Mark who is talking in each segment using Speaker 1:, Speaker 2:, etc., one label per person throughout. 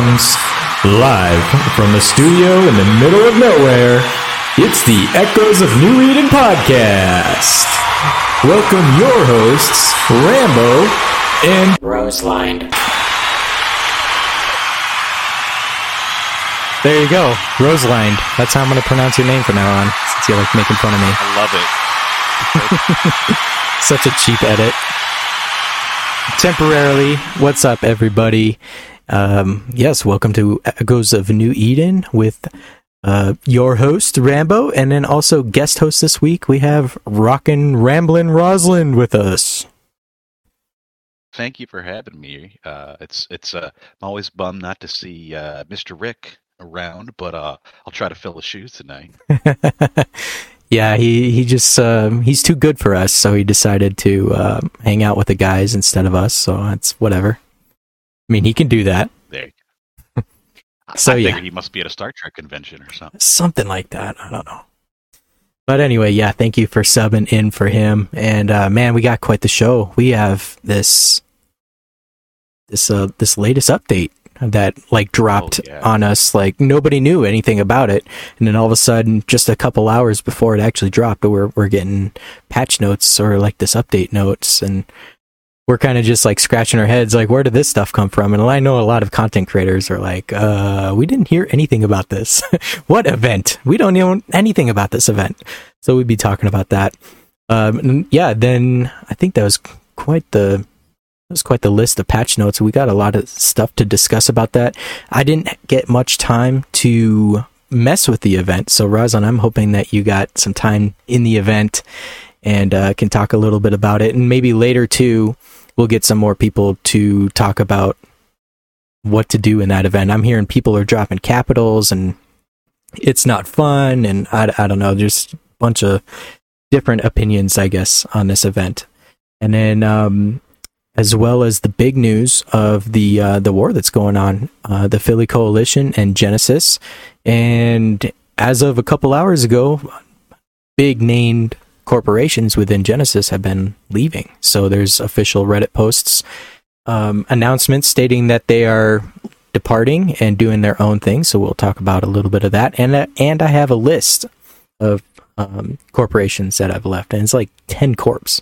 Speaker 1: Here comes, live from the studio in the middle of nowhere. It's the Echoes of New Eden podcast. Welcome your hosts, Rambo and
Speaker 2: Roseline.
Speaker 3: There you go, Roseline. That's how I'm going to pronounce your name from now on, since you like making fun of me.
Speaker 4: I love it.
Speaker 3: Such a cheap edit. Temporarily, what's up, everybody? Um, yes, welcome to Echoes of New Eden with uh, your host Rambo, and then also guest host this week we have Rockin' Ramblin' Rosalind with us.
Speaker 4: Thank you for having me. Uh, it's it's uh, I'm always bummed not to see uh, Mr. Rick around, but uh, I'll try to fill his shoes tonight.
Speaker 3: yeah, he he just um, he's too good for us, so he decided to uh, hang out with the guys instead of us. So that's whatever. I mean, he can do that.
Speaker 4: There. you go.
Speaker 3: So,
Speaker 4: I
Speaker 3: yeah.
Speaker 4: he must be at a Star Trek convention or something.
Speaker 3: something like that. I don't know. But anyway, yeah, thank you for subbing in for him. And uh, man, we got quite the show. We have this this uh this latest update that like dropped
Speaker 4: Oh, yeah.
Speaker 3: on us. Like nobody knew anything about it, and then all of a sudden, just a couple hours before it actually dropped, we're we're getting patch notes or like this update notes, and we're kind of just like scratching our heads, like where did this stuff come from? And I know a lot of content creators are like, uh, we didn't hear anything about this. what event? We don't know anything about this event. So we'd be talking about that. Um, yeah, then I think that was quite the that was quite the list of patch notes. We got a lot of stuff to discuss about that. I didn't get much time to mess with the event, so Razan, I'm hoping that you got some time in the event and uh, can talk a little bit about it, and maybe later too, we'll get some more people to talk about what to do in that event. I'm hearing people are dropping capitals and it's not fun, and I, I don't know, just a bunch of different opinions, I guess, on this event. And then, um, as well as the big news of the uh, the war that's going on, uh, the Philly Coalition and Genesis, and as of a couple hours ago, big named corporations within Genesis have been leaving. So there's official Reddit posts, um, announcements stating that they are departing and doing their own thing. So we'll talk about a little bit of that, and uh, and I have a list of um, corporations that I've left, and it's like ten corps.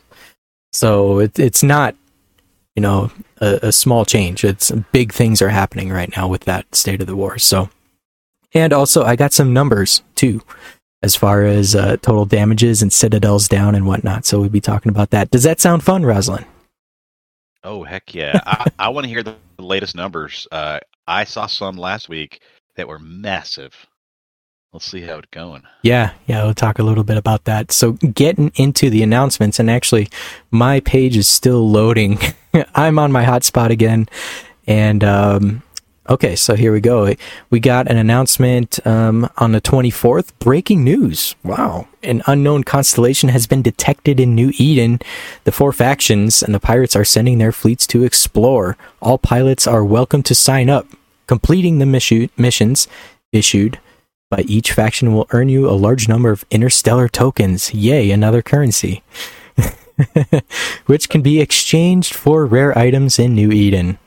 Speaker 3: So it, it's not, you know, a, a small change. It's big things are happening right now with that state of the war. So, and also I got some numbers too, as far as uh, total damages and citadels down and whatnot. So we'll be talking about that. Does that sound fun, Rosalind?
Speaker 4: Oh heck yeah! I, I want to hear the latest numbers. Uh, I saw some last week that were massive. Let's see how it's going.
Speaker 3: Yeah, yeah, we'll talk a little bit about that. So, getting into the announcements, and actually, my page is still loading. I'm on my hotspot again, and um, okay, so here we go. We got an announcement um, on the 24th. Breaking news! Wow, an unknown constellation has been detected in New Eden. The four factions and the pirates are sending their fleets to explore. All pilots are welcome to sign up. Completing the missions issued by each faction will earn you a large number of interstellar tokens. Yay, another currency. Which can be exchanged for rare items in New Eden.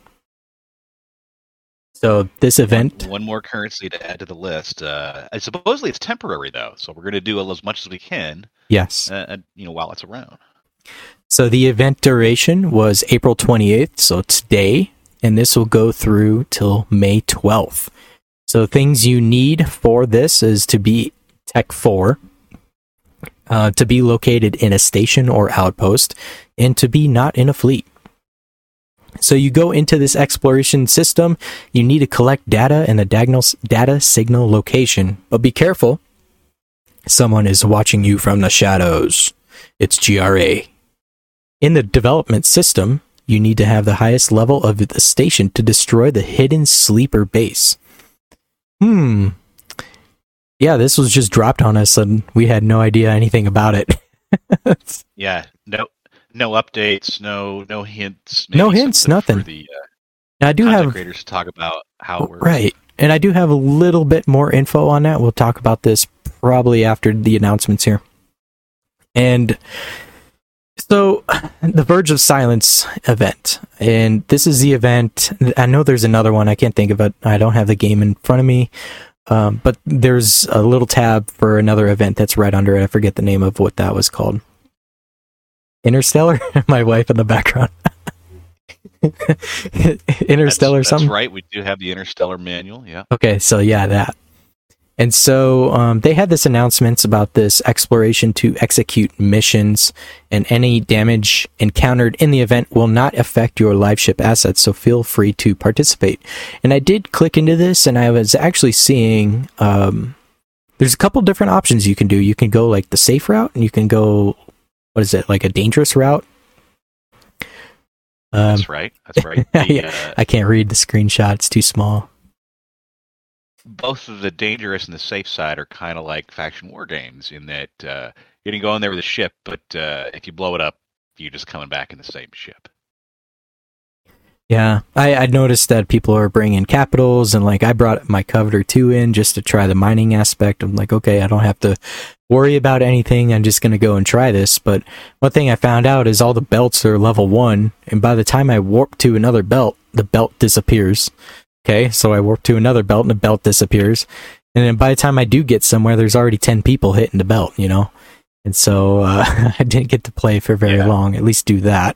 Speaker 3: So this event,
Speaker 4: One more currency to add to the list. Uh, supposedly it's temporary though, so we're going to do as much as we can.
Speaker 3: yes.
Speaker 4: Uh, and, you know, while it's around.
Speaker 3: So the event duration was April 28th, so today, and this will go through till May 12th. So things you need for this is to be Tech 4, uh, to be located in a station or outpost, and to be not in a fleet. So you go into this exploration system, you need to collect data in the diagonal data signal location, but be careful. Someone is watching you from the shadows. It's GRA. In the development system, you need to have the highest level of the station to destroy the hidden sleeper base. Hmm. Yeah, this was just dropped on us and we had no idea anything about it.
Speaker 4: Yeah, no, no updates, no, no hints,
Speaker 3: No hints, nothing.
Speaker 4: For the uh,
Speaker 3: I do have
Speaker 4: creators to talk about how it works.
Speaker 3: right. And I do have a little bit more info on that. We'll talk about this probably after the announcements here. And So, the Verge of Silence event, and this is the event. I know there's another one. I can't think of it. I don't have the game in front of me, um, but there's a little tab for another event that's right under it. I forget the name of what that was called. Interstellar. My wife in the background. Interstellar
Speaker 4: that's,
Speaker 3: something.
Speaker 4: That's right. We do have the Interstellar manual. Yeah.
Speaker 3: Okay, so yeah, that. And so um, they had this announcements about this exploration to execute missions, and any damage encountered in the event will not affect your live ship assets. So feel free to participate. And I did click into this, and I was actually seeing um, there's a couple different options you can do. You can go like the safe route, and you can go what is it like a dangerous route.
Speaker 4: Um, That's right. That's right.
Speaker 3: The, uh, I can't read the screenshot; it's too small
Speaker 4: both of the dangerous and the safe side are kind of like faction war games in that uh, you can go in there with a ship, but uh, if you blow it up, you're just coming back in the same ship.
Speaker 3: Yeah, I, I noticed that people are bringing capitals, and like I brought my Covetor 2 in just to try the mining aspect. I'm like, okay, I don't have to worry about anything. I'm just going to go and try this. But one thing I found out is all the belts are level one, and by the time I warp to another belt, the belt disappears. Okay, so I warp to another belt and the belt disappears. And then by the time I do get somewhere, there's already 10 people hitting the belt, you know? And so uh, I didn't get to play for very yeah. long, at least do that.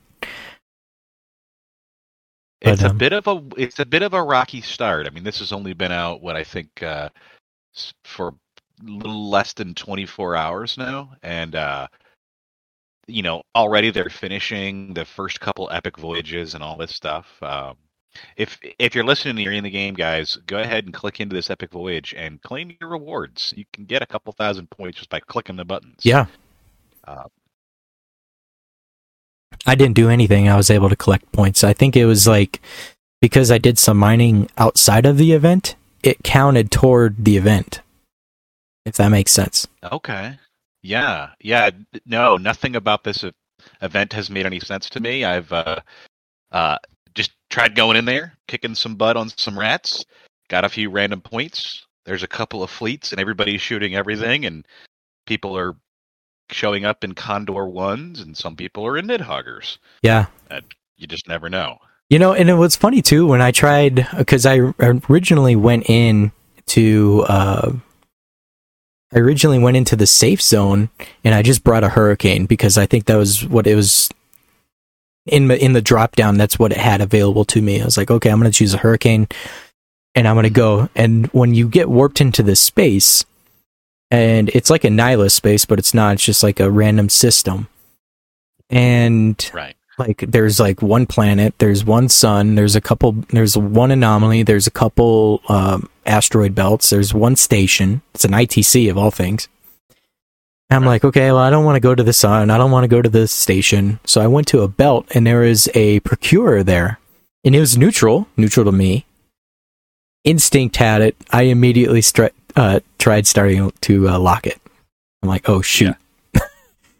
Speaker 4: It's but, um, a bit of a it's a bit of a rocky start. I mean, this has only been out what I think uh, for little less than 24 hours now, and uh, you know already they're finishing the first couple epic voyages and all this stuff. Um, if if you're listening and you're in the game, guys, go ahead and click into this epic voyage and claim your rewards. You can get a couple thousand points just by clicking the buttons.
Speaker 3: Yeah. Uh, I didn't do anything. I was able to collect points. I think it was like because I did some mining outside of the event, it counted toward the event. If that makes sense.
Speaker 4: Okay. Yeah. Yeah. No, nothing about this event has made any sense to me. I've uh, uh, just tried going in there, kicking some butt on some rats, got a few random points. There's a couple of fleets, and everybody's shooting everything, and people are showing up in Condor ones, and some people are in Nidhoggurs.
Speaker 3: Yeah,
Speaker 4: you just never know.
Speaker 3: You know, and it was funny too when I tried because I originally went in to. I originally went into the safe zone and I just brought a hurricane because I think that was what it was in the in the drop down that's what it had available to me. I was like okay i'm going to choose a hurricane and i'm going to go. And when you get warped into this space and it's like a nihilist space but it's not it's just like a random system. And
Speaker 4: right.
Speaker 3: like there's like one planet there's one sun there's a couple there's one anomaly there's a couple um, asteroid belts there's one station it's an itc of all things I'm like, okay, well, I don't want to go to the sun. I don't want to go to the station. So I went to a belt and there was a procurer there and it was neutral, neutral to me. Instinct had it. I immediately stri- uh, tried starting to uh, lock it. I'm like, oh, shoot. Yeah.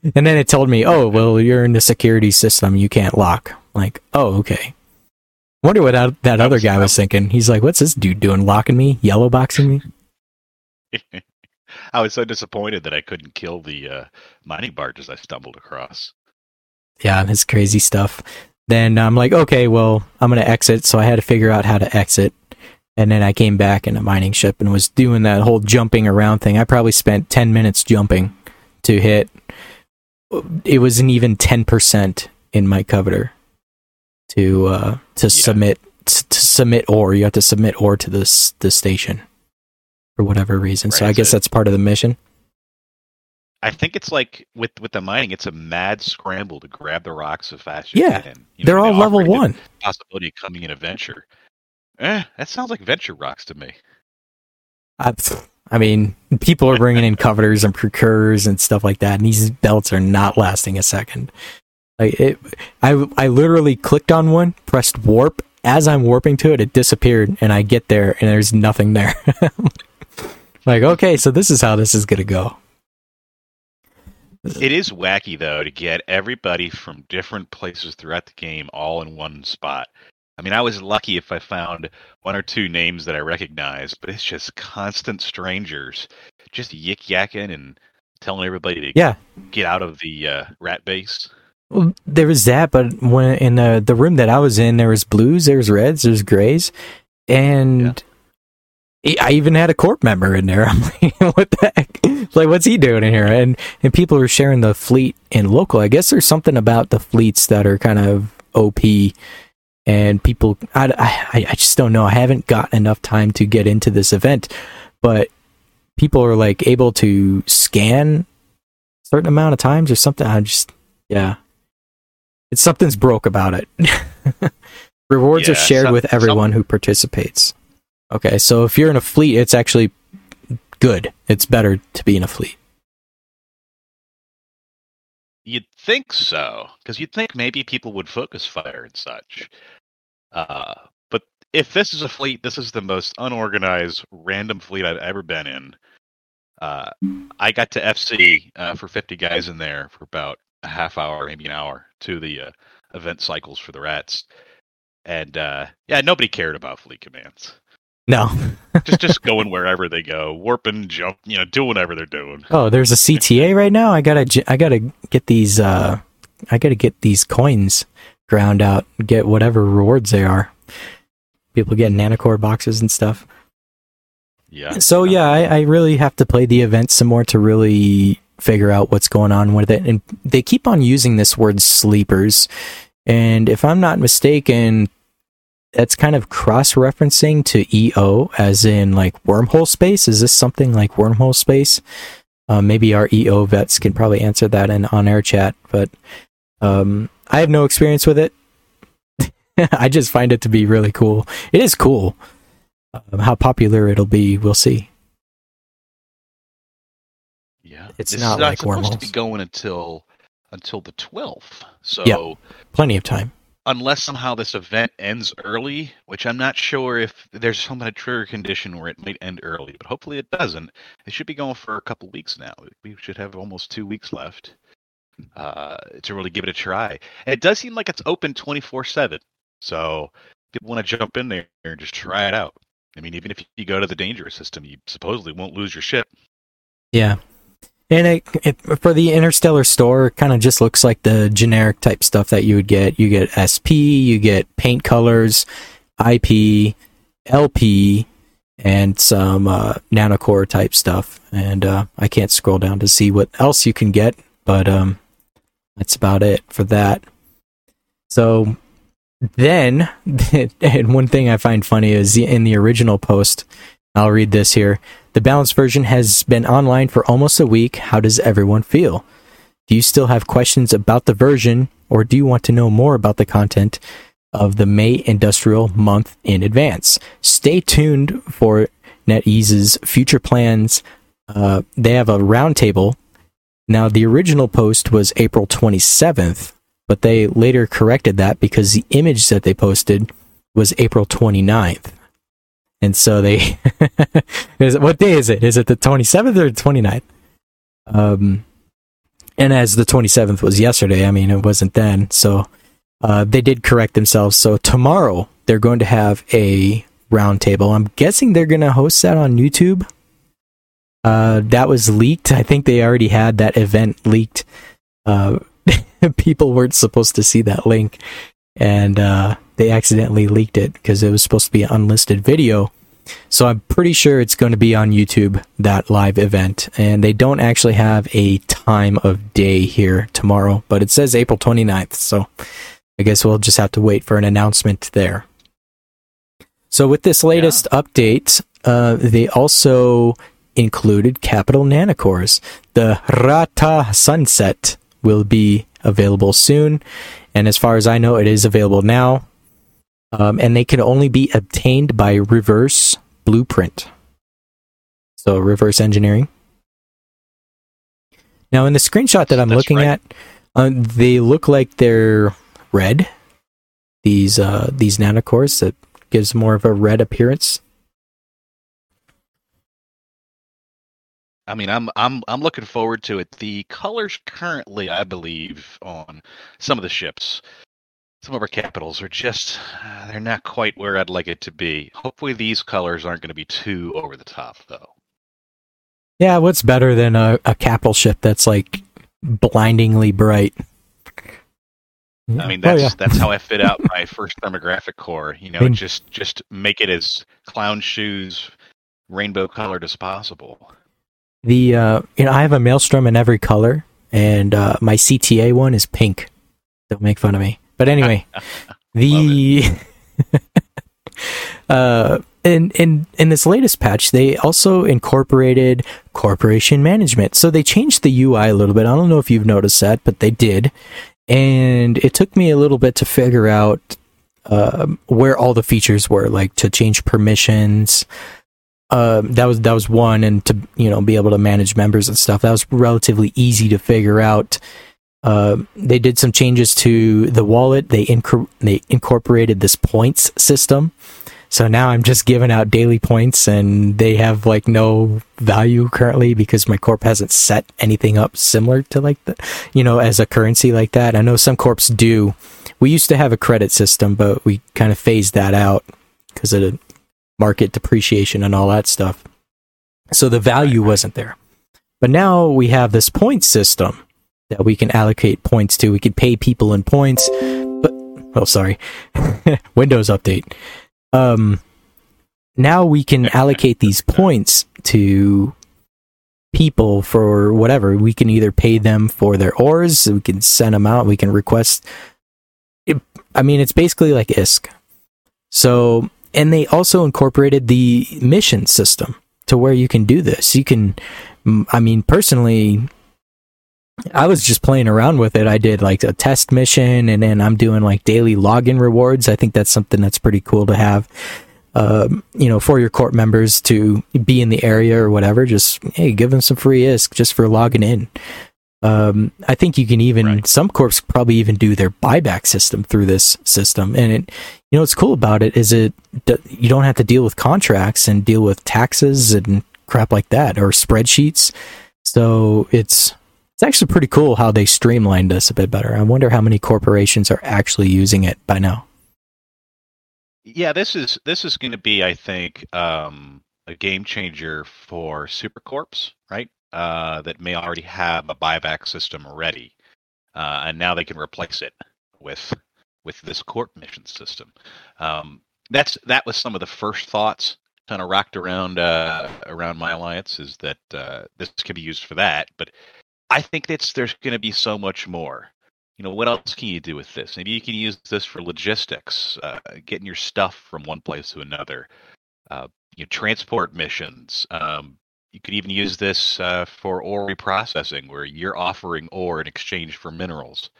Speaker 3: and then it told me, oh, well, you're in the security system. You can't lock. I'm like, oh, okay. Wonder what that, that other guy was thinking. He's like, what's this dude doing? Locking me? Yellow boxing me?
Speaker 4: I was so disappointed that I couldn't kill the uh, mining barges I stumbled across.
Speaker 3: Yeah, it's crazy stuff. Then I'm like, okay, well, I'm gonna exit. So I had to figure out how to exit. And then I came back in a mining ship and was doing that whole jumping around thing. I probably spent 10 minutes jumping to hit. It wasn't even 10% in my covetor to uh, to yeah. submit to submit ore. You have to submit ore to this the station for whatever reason. Right, so I guess that's part of the mission.
Speaker 4: I think it's like with with the mining, it's a mad scramble to grab the rocks as fast as
Speaker 3: yeah,
Speaker 4: you can.
Speaker 3: You know, they're all level one.
Speaker 4: Possibility of coming in a venture. Eh, that sounds like venture rocks to me.
Speaker 3: I, I mean, people are bringing in covetors and procurers and stuff like that, and these belts are not lasting a second. Like it, I I literally clicked on one, pressed warp. As I'm warping to it, it disappeared, and I get there, and there's nothing there. like, okay, so this is how this is going to go.
Speaker 4: It is wacky though to get everybody from different places throughout the game all in one spot. I mean, I was lucky if I found one or two names that I recognized, but it's just constant strangers, just yik yakking and telling everybody to
Speaker 3: yeah.
Speaker 4: get out of the uh, rat base.
Speaker 3: Well, there was that, but when in the the room that I was in, there was blues, there was reds, there's grays, and I even had a corp member in there. I'm like, what the heck? Like, what's he doing in here? And and people are sharing the fleet in local. I guess there's something about the fleets that are kind of OP, and people. I, I I just don't know. I haven't got enough time to get into this event, but people are like able to scan a certain amount of times or something. I just yeah, it's something's broke about it. Rewards
Speaker 4: Yeah,
Speaker 3: are shared
Speaker 4: some-
Speaker 3: with everyone who participates. Okay, so if you're in a fleet, it's actually good. It's better to be in a fleet.
Speaker 4: You'd think so, because you'd think maybe people would focus fire and such. Uh, but if this is a fleet, this is the most unorganized, random fleet I've ever been in. Uh, I got to FC uh, for 50 guys in there for about a half hour, maybe an hour, to the uh, event cycles for the rats. And uh, yeah, nobody cared about fleet commands.
Speaker 3: No.
Speaker 4: Just just going wherever they go, warping, jump, you know, doing whatever they're doing.
Speaker 3: Oh, there's a CTA right now. I gotta, I gotta get these. uh I gotta get these coins ground out. Get whatever rewards they are. People get nanocore boxes and stuff.
Speaker 4: Yeah.
Speaker 3: So yeah, I, I really have to play the event some more to really figure out what's going on with it. And they keep on using this word sleepers. And if I'm not mistaken, that's kind of cross referencing to EO, as in like wormhole space. Is this something like wormhole space? Uh, maybe our EO vets can probably answer that in on air chat, but um, I have no experience with it. I just find it to be really cool. It is cool. Um, how popular it'll be, we'll see. It's
Speaker 4: This
Speaker 3: not
Speaker 4: is
Speaker 3: like
Speaker 4: supposed to be going until until the twelfth. So
Speaker 3: Yeah. Plenty of time.
Speaker 4: unless somehow this event ends early, which I'm not sure if there's some kind of trigger condition where it might end early, but hopefully it doesn't. It should be going for a couple weeks now. We should have almost two weeks left uh, to really give it a try. And it does seem like it's open 24 seven. So if people want to jump in there and just try it out. I mean, even if you go to the dangerous system, you supposedly won't lose your ship.
Speaker 3: Yeah. And it, it, for the Interstellar store, it kind of just looks like the generic type stuff that you would get. You get SP, you get paint colors, IP, LP, and some uh, nanocore type stuff. And uh, I can't scroll down to see what else you can get, but um, that's about it for that. So then, and one thing I find funny is in the original post, I'll read this here. The balanced version has been online for almost a week. How does everyone feel? Do you still have questions about the version, or do you want to know more about the content of the May Industrial Month in advance? Stay tuned for NetEase's future plans. Uh, they have a roundtable. Now, the original post was April 27th, but they later corrected that because the image that they posted was April 29th. And so they, is what day is it? Is it the 27th or the 29th? Um, and as the 27th was yesterday, I mean, it wasn't then. So, uh, they did correct themselves. So tomorrow they're going to have a roundtable. I'm guessing they're going to host that on YouTube. Uh, that was leaked. I think they already had that event leaked. Uh, people weren't supposed to see that link and, uh, they accidentally leaked it because it was supposed to be an unlisted video. So I'm pretty sure it's going to be on YouTube, that live event. And they don't actually have a time of day here tomorrow, but it says April 29th. So I guess we'll just have to wait for an announcement there. So with this latest update, uh, they also included Capital Nanocores. The Rata Sunset will be available soon. And as far as I know, it is available now um, and they can only be obtained by reverse blueprint. So reverse engineering. Now, in the screenshot that I'm
Speaker 4: That's
Speaker 3: looking
Speaker 4: right.
Speaker 3: at, uh, they look like they're red. These uh, these nanocores that gives more of a red appearance.
Speaker 4: I mean, I'm I'm I'm looking forward to it. The colors currently, I believe, on some of the ships, some of our capitals are just uh, they're not quite where I'd like it to be. Hopefully, these colors aren't going to be too over the top, though.
Speaker 3: Yeah, what's better than a, a capital ship that's like blindingly bright?
Speaker 4: I mean,
Speaker 3: Oh,
Speaker 4: that's
Speaker 3: yeah.
Speaker 4: that's how I fit out my first thermographic core. You know,
Speaker 3: I mean-
Speaker 4: just just make it as clown shoes, rainbow colored as possible.
Speaker 3: The uh, you know, I have a maelstrom in every color, and uh, my CTA one is pink. Don't make fun of me. But anyway, the uh, in in in this latest patch, they also incorporated corporation management. So they changed the UI a little bit. I don't know if you've noticed that, but they did, and it took me a little bit to figure out um, where all the features were, like to change permissions. Um, that was that was one, and to you know be able to manage members and stuff. That was relatively easy to figure out. Uh, they did some changes to the wallet. They inc- they incorporated this points system. So now I'm just giving out daily points, and they have like no value currently because my corp hasn't set anything up similar to like the, you know, as a currency like that. I know some corps do. We used to have a credit system, but we kind of phased that out because of the market depreciation and all that stuff. So the value wasn't there. But now we have this point system that we can allocate points to. We could pay people in points. But oh, sorry, Windows update. Um, now we can allocate these points to people for whatever. We can either pay them for their ores, we can send them out, we can request. It, I mean, it's basically like ISK. So, and they also incorporated the mission system to where you can do this. You can, I mean, personally, I was just playing around with it. I did like a test mission and then I'm doing like daily login rewards. I think that's something that's pretty cool to have. Um, you know, for your court members to be in the area or whatever, just hey, give them some free ISK just for logging in. Um, I think you can even
Speaker 4: Right.
Speaker 3: some corps probably even do their buyback system through this system. And it, you know, what's cool about it is it you don't have to deal with contracts and deal with taxes and crap like that or spreadsheets. So it's it's actually pretty cool how they streamlined this a bit better. I wonder how many corporations are actually using it by now.
Speaker 4: Yeah, this is this is going to be, I think, um, a game changer for Supercorps, right? Uh, that may already have a buyback system ready, uh, and now they can replace it with with this corp mission system. Um, that's that was some of the first thoughts kind of rocked around uh, around my alliance is that uh, this can be used for that, but I think that's there's going to be so much more. You know what else can you do with this? Maybe you can use this for logistics uh, getting your stuff from one place to another uh, you know, transport missions. Um, you could even use this uh, for ore reprocessing where you're offering ore in exchange for minerals.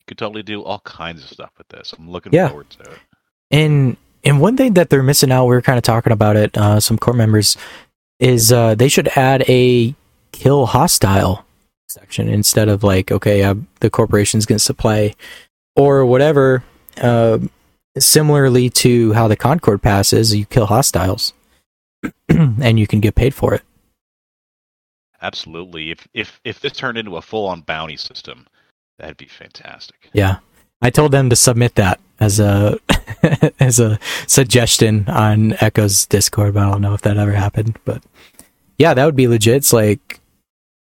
Speaker 4: You could totally do all kinds of stuff with this. I'm looking
Speaker 3: Yeah.
Speaker 4: forward to it.
Speaker 3: And and one thing that they're missing out, we were kind of talking about it, uh, some core members, is uh, they should add a kill hostile section instead of like, okay, uh, the corporation's going to supply or whatever. Uh, similarly to how the Concord passes, you kill hostiles and you can get paid for it.
Speaker 4: absolutely if if if this turned into a full-on bounty system that'd be fantastic
Speaker 3: Yeah. I told them to submit that as a as a suggestion on Echo's Discord, but I don't know if that ever happened. But yeah, that would be legit. It's like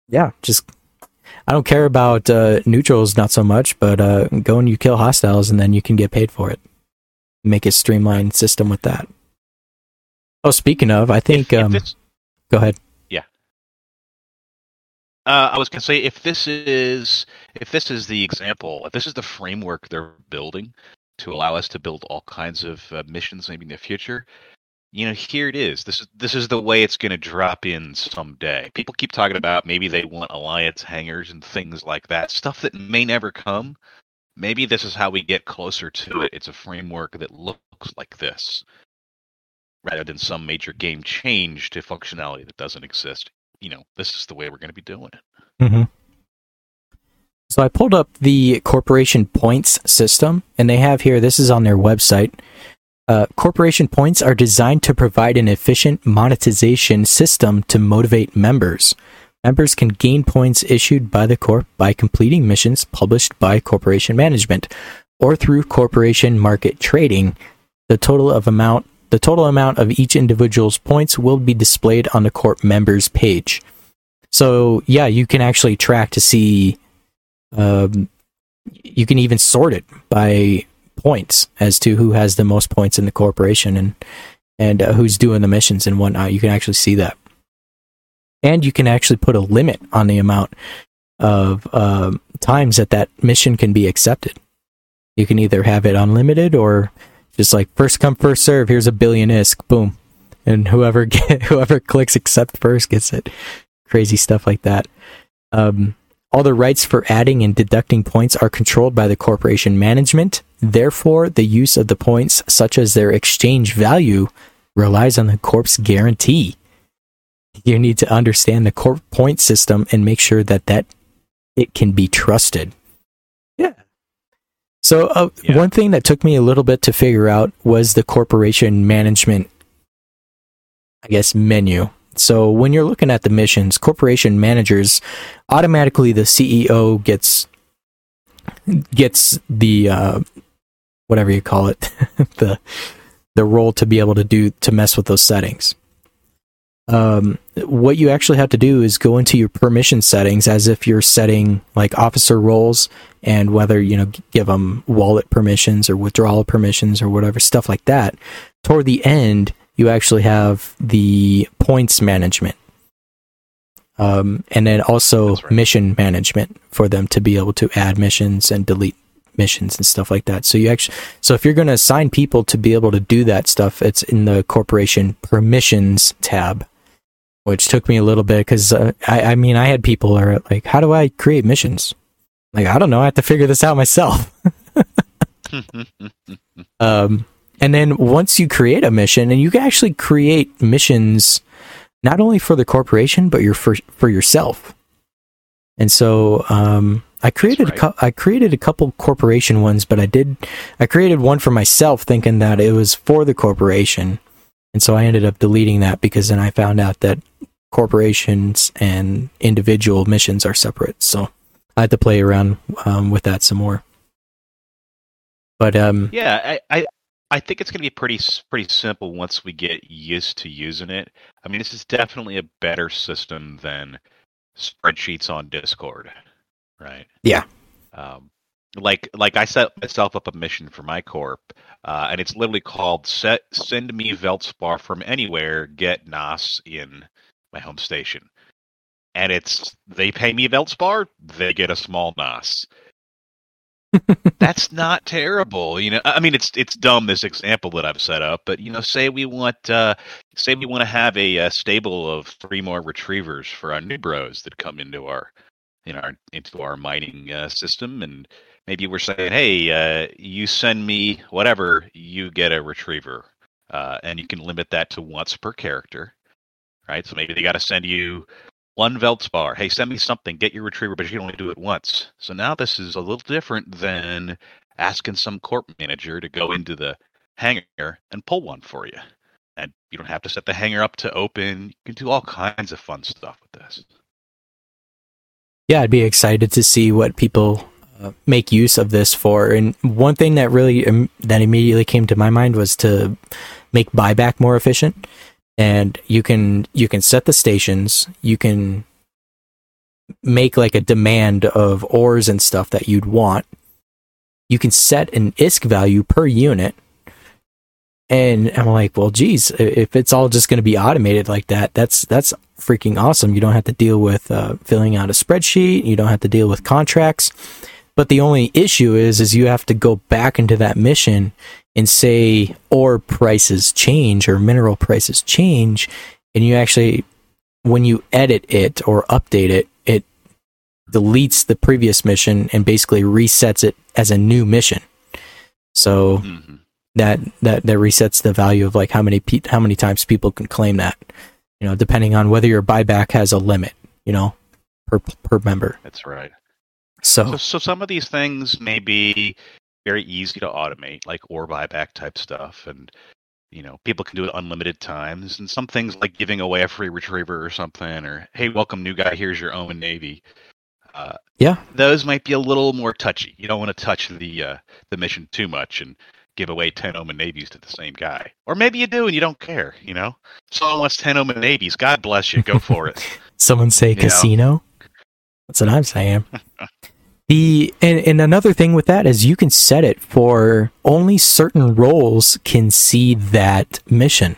Speaker 3: yeah, just I don't care about uh, neutrals not so much, but uh, go and you kill hostiles and then you can get paid for it. Make a streamlined system with that. Oh, speaking of, I think
Speaker 4: if,
Speaker 3: um, go ahead. Yeah.
Speaker 4: Uh, I was going to say if this is if this is the example, if this is the framework they're building to allow us to build all kinds of uh, missions maybe in the future, you know, here it is. This is this is the way it's going to drop in someday. People keep talking about maybe they want alliance hangers and things like that, stuff that may never come. Maybe this is how we get closer to it. It's a framework that looks like this, rather than some major game change to functionality that doesn't exist you know, this is the way we're going to be doing it.
Speaker 3: hmm So I pulled up the corporation points system, and they have here. This is on their website. Uh, corporation points are designed to provide an efficient monetization system to motivate members. Members can gain points issued by the corp by completing missions published by corporation management or through corporation market trading. The total of amount the total amount of each individual's points will be displayed on the corp members page. So yeah, you can actually track to see um, you can even sort it by points as to who has the most points in the corporation and and uh, who's doing the missions and whatnot. You can actually see that, and you can actually put a limit on the amount of uh, times that that mission can be accepted. You can either have it unlimited or just like first come first serve. Here's a billion ISK, boom, and whoever get, whoever clicks accept first gets it. Crazy stuff like that. Um, all the rights for adding and deducting points are controlled by the corporation management. Therefore, the use of the points, such as their exchange value, relies on the corp's guarantee. You need to understand the corp point system and make sure that that it can be trusted.
Speaker 4: Yeah.
Speaker 3: So, uh,
Speaker 4: Yeah.
Speaker 3: one thing that took me a little bit to figure out was the corporation management, I guess, menu. So, when you're looking at the missions, corporation managers automatically the CEO gets gets the uh, whatever you call it the the role to be able to do to mess with those settings. Um, what you actually have to do is go into your permission settings as if you're setting like officer roles and whether you know give them wallet permissions or withdrawal permissions or whatever stuff like that. Toward the end, you actually have the points management um, and then also
Speaker 4: right.
Speaker 3: mission management for them to be able to add missions and delete missions and stuff like that. So you actually, so if you're going to assign people to be able to do that stuff, it's in the corporation permissions tab, which took me a little bit because uh, I, I mean, I had people are like, how do I create missions? Like, I don't know. I have to figure this out myself. Um, and then once you create a mission, and you can actually create missions not only for the corporation but your for for yourself. And so um, I created
Speaker 4: right.
Speaker 3: a cou- I created a couple corporation ones, but I did I created one for myself thinking that it was for the corporation, and so I ended up deleting that because then I found out that corporations and individual missions are separate. So I had to play around um, with that some more. But um,
Speaker 4: Yeah, I, I I think it's going to be pretty pretty simple once we get used to using it. I mean, this is definitely a better system than spreadsheets on Discord, right?
Speaker 3: Yeah.
Speaker 4: Um, like like I set myself up a mission for my corp, uh, and it's literally called "Set Send Me Veldspar from Anywhere, Get Nas in my home station." And it's they pay me Veldspar, they get a small Nas that's not terrible you know i mean it's it's dumb this example that i've set up but you know say we want uh say we want to have a, uh stable of three more retrievers for our new bros that come into our in our into our mining uh, system and maybe we're saying hey uh you send me whatever you get a retriever uh and you can limit that to once per character right? So maybe they got to send you one Veldspar. Hey, send me something. Get your retriever, but you can only do it once. So now this is a little different than asking some corp manager to go into the hangar and pull one for you. And you don't have to set the hangar up to open. You can do all kinds of fun stuff with this.
Speaker 3: yeah, I'd be excited to see what people uh, make use of this for. And one thing that really that immediately came to my mind was to make buyback more efficient. And you can you can set the stations. You can make like a demand of ores and stuff that you'd want. You can set an ISK value per unit. And I'm like, well, geez, if it's all just going to be automated like that, that's that's freaking awesome. You don't have to deal with uh, filling out a spreadsheet. You don't have to deal with contracts. But the only issue is, is you have to go back into that mission and say ore prices change or mineral prices change, and you actually, when you edit it or update it, it deletes the previous mission and basically resets it as a new mission. So
Speaker 4: hmm
Speaker 3: that that that resets the value of like how many pe- how many times people can claim that you know depending on whether your buyback has a limit you know per per member
Speaker 4: That's right.
Speaker 3: So
Speaker 4: So, so some of these things may be very easy to automate, like or buyback type stuff, and you know people can do it unlimited times. And some things like giving away a free retriever or something, or hey, welcome new guy, here's your Omen Navy. Uh,
Speaker 3: Yeah.
Speaker 4: those might be a little more touchy. You don't want to touch the uh, the mission too much and give away ten Omen Navies to the same guy, or maybe you do and you don't care. You know, someone wants ten Omen Navies. God bless you, go for it.
Speaker 3: someone say
Speaker 4: you know.
Speaker 3: casino that's what i'm saying The and, and another thing with that is you can set it for only certain roles can see that mission.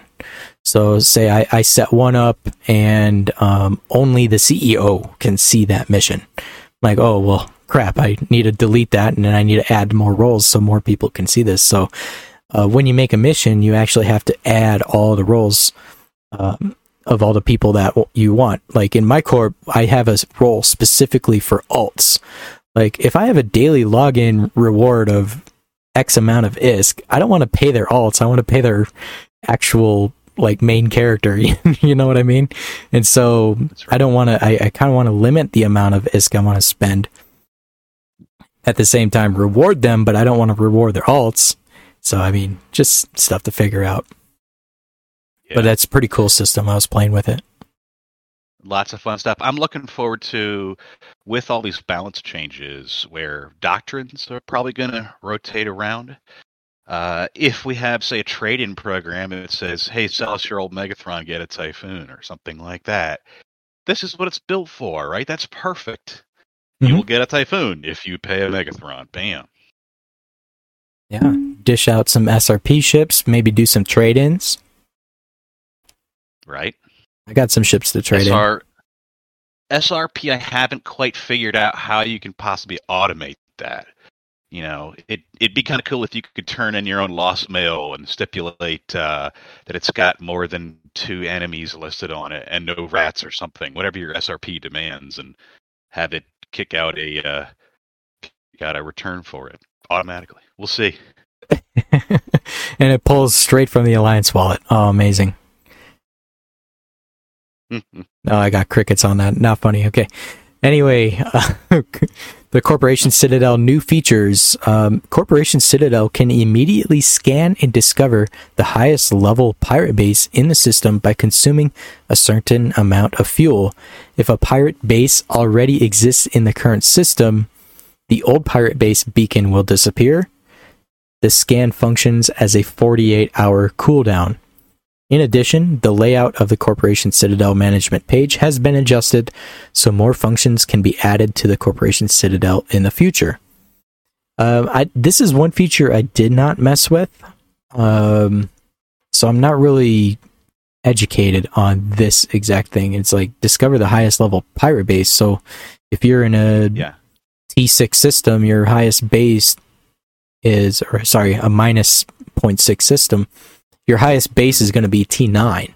Speaker 3: So say I, I set one up and um, only the CEO can see that mission. Like, oh well, crap, I need to delete that and then I need to add more roles so more people can see this. So uh, when you make a mission, you actually have to add all the roles um, of all the people that you want. Like in my corp, I have a role specifically for alts. Like if I have a daily login reward of X amount of ISK, I don't want to pay their alts. I want to pay their actual like main character. you know what I mean? And so. I don't want to. I, I kind of want to limit the amount of ISK I want to spend. At the same time, reward them, but I don't want to reward their alts. So I mean, just stuff to figure out. Yeah. But that's a pretty cool system. I was playing with it.
Speaker 4: Lots of fun stuff. I'm looking forward to with all these balance changes where doctrines are probably going to rotate around. Uh, if we have, say, a trade-in program and it says, "Hey, sell us your old Megathron, get a Typhoon," or something like that, this is what it's built for, right? That's perfect. Mm-hmm. You will get a Typhoon if you pay a Megathron. Bam.
Speaker 3: Yeah, dish out some SRP ships, maybe do some trade ins.
Speaker 4: Right.
Speaker 3: I got some ships to trade SR-
Speaker 4: in. SRP, I haven't quite figured out how you can possibly automate that. You know, it it'd be kind of cool if you could turn in your own lost mail and stipulate uh, that it's got more than two enemies listed on it and no rats or something, whatever your SRP demands, and have it kick out a uh, got a return for it automatically. We'll see.
Speaker 3: and it pulls straight from the Alliance wallet. Oh, amazing. oh, I got crickets on that. Not funny. Okay. Anyway, uh, the Corporation Citadel new features. Um, Corporation Citadel can immediately scan and discover the highest level pirate base in the system by consuming a certain amount of fuel. If a pirate base already exists in the current system, the old pirate base beacon will disappear. The scan functions as a 48 hour cooldown. In addition, the layout of the Corporation Citadel management page has been adjusted so more functions can be added to the Corporation Citadel in the future. Um, I, this is one feature I did not mess with, um, so I'm not really educated on this exact thing. It's like discover the highest level pirate base. So if you're in a
Speaker 4: yeah.
Speaker 3: T6 system, your highest base is, or sorry, a minus 0.6 system, your highest base is going to be T9.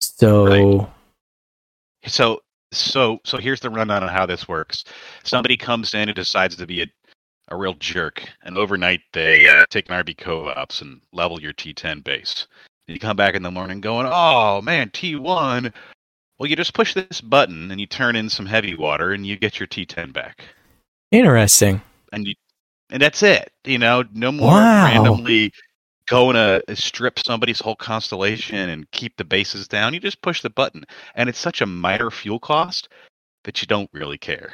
Speaker 3: So, right.
Speaker 4: so, so, so here's the rundown on how this works. Somebody comes in and decides to be a, a real jerk, and overnight they uh, take an RB co-ops and level your T10 base. And you come back in the morning going, "Oh man, T1." Well, you just push this button and you turn in some heavy water, and you get your T10 back.
Speaker 3: Interesting.
Speaker 4: And you, and that's it. You know, no more wow. randomly going to strip somebody's whole constellation and keep the bases down. You just push the button, and it's such a minor fuel cost that you don't really care.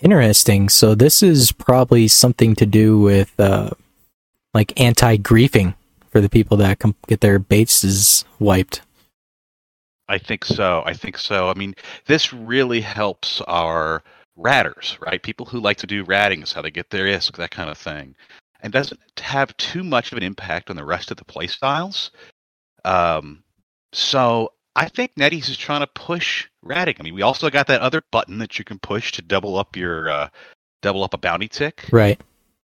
Speaker 3: Interesting. So this is probably something to do with uh, like anti-griefing for the people that com- get their bases wiped.
Speaker 4: I think so. I think so. I mean, this really helps our ratters, right? People who like to do rattings, how they get their ISK, that kind of thing and doesn't have too much of an impact on the rest of the playstyles. Um, so I think NetEase is trying to push ratting. I mean, we also got that other button that you can push to double up your uh, double up a bounty tick.
Speaker 3: Right.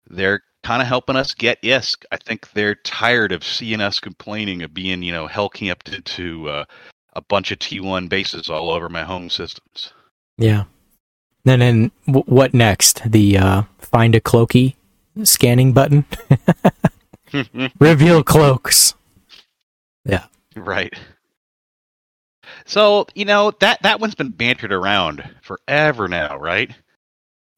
Speaker 4: They're kind of helping us get ISK. I think they're tired of seeing us complaining of being, you know, hell camped to, to uh, a bunch of T1 bases all over my home systems.
Speaker 3: Yeah. And then what next? The uh, find a cloaky scanning button. Reveal cloaks. Yeah.
Speaker 4: Right. So, you know, that that one's been bantered around forever now, right?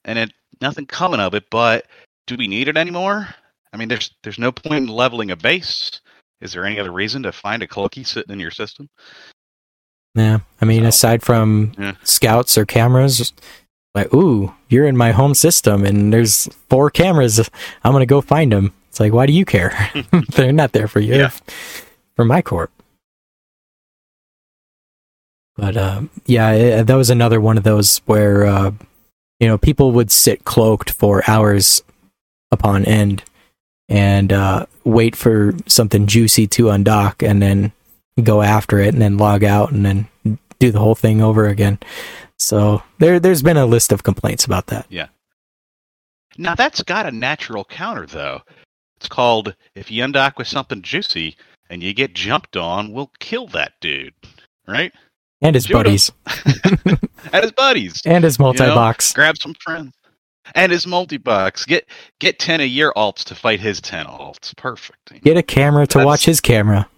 Speaker 4: And it nothing coming of it, but do we need it anymore? I mean, there's there's no point in leveling a base. Is there any other reason to find a cloaky sitting in your system?
Speaker 3: Yeah, I mean, so, aside from yeah. scouts or cameras, like, ooh, you're in my home system and there's four cameras. I'm going to go find them. It's like, why do you care? They're not there for you, yeah. for my corp. But uh, yeah, it, that was another one of those where uh, you know, people would sit cloaked for hours upon end and uh, wait for something juicy to undock and then go after it and then log out and then do the whole thing over again. So there there's been a list of complaints about that. Yeah.
Speaker 4: Now that's got a natural counter though. It's called if you undock with something juicy and you get jumped on, we'll kill that dude. Right?
Speaker 3: And his
Speaker 4: Shoot
Speaker 3: buddies
Speaker 4: and his buddies.
Speaker 3: and his multi-box.
Speaker 4: Grab some friends. And his multi-box. Get get ten of your alts to fight his ten alts. Perfect.
Speaker 3: Get a camera to
Speaker 4: That's-
Speaker 3: watch his camera.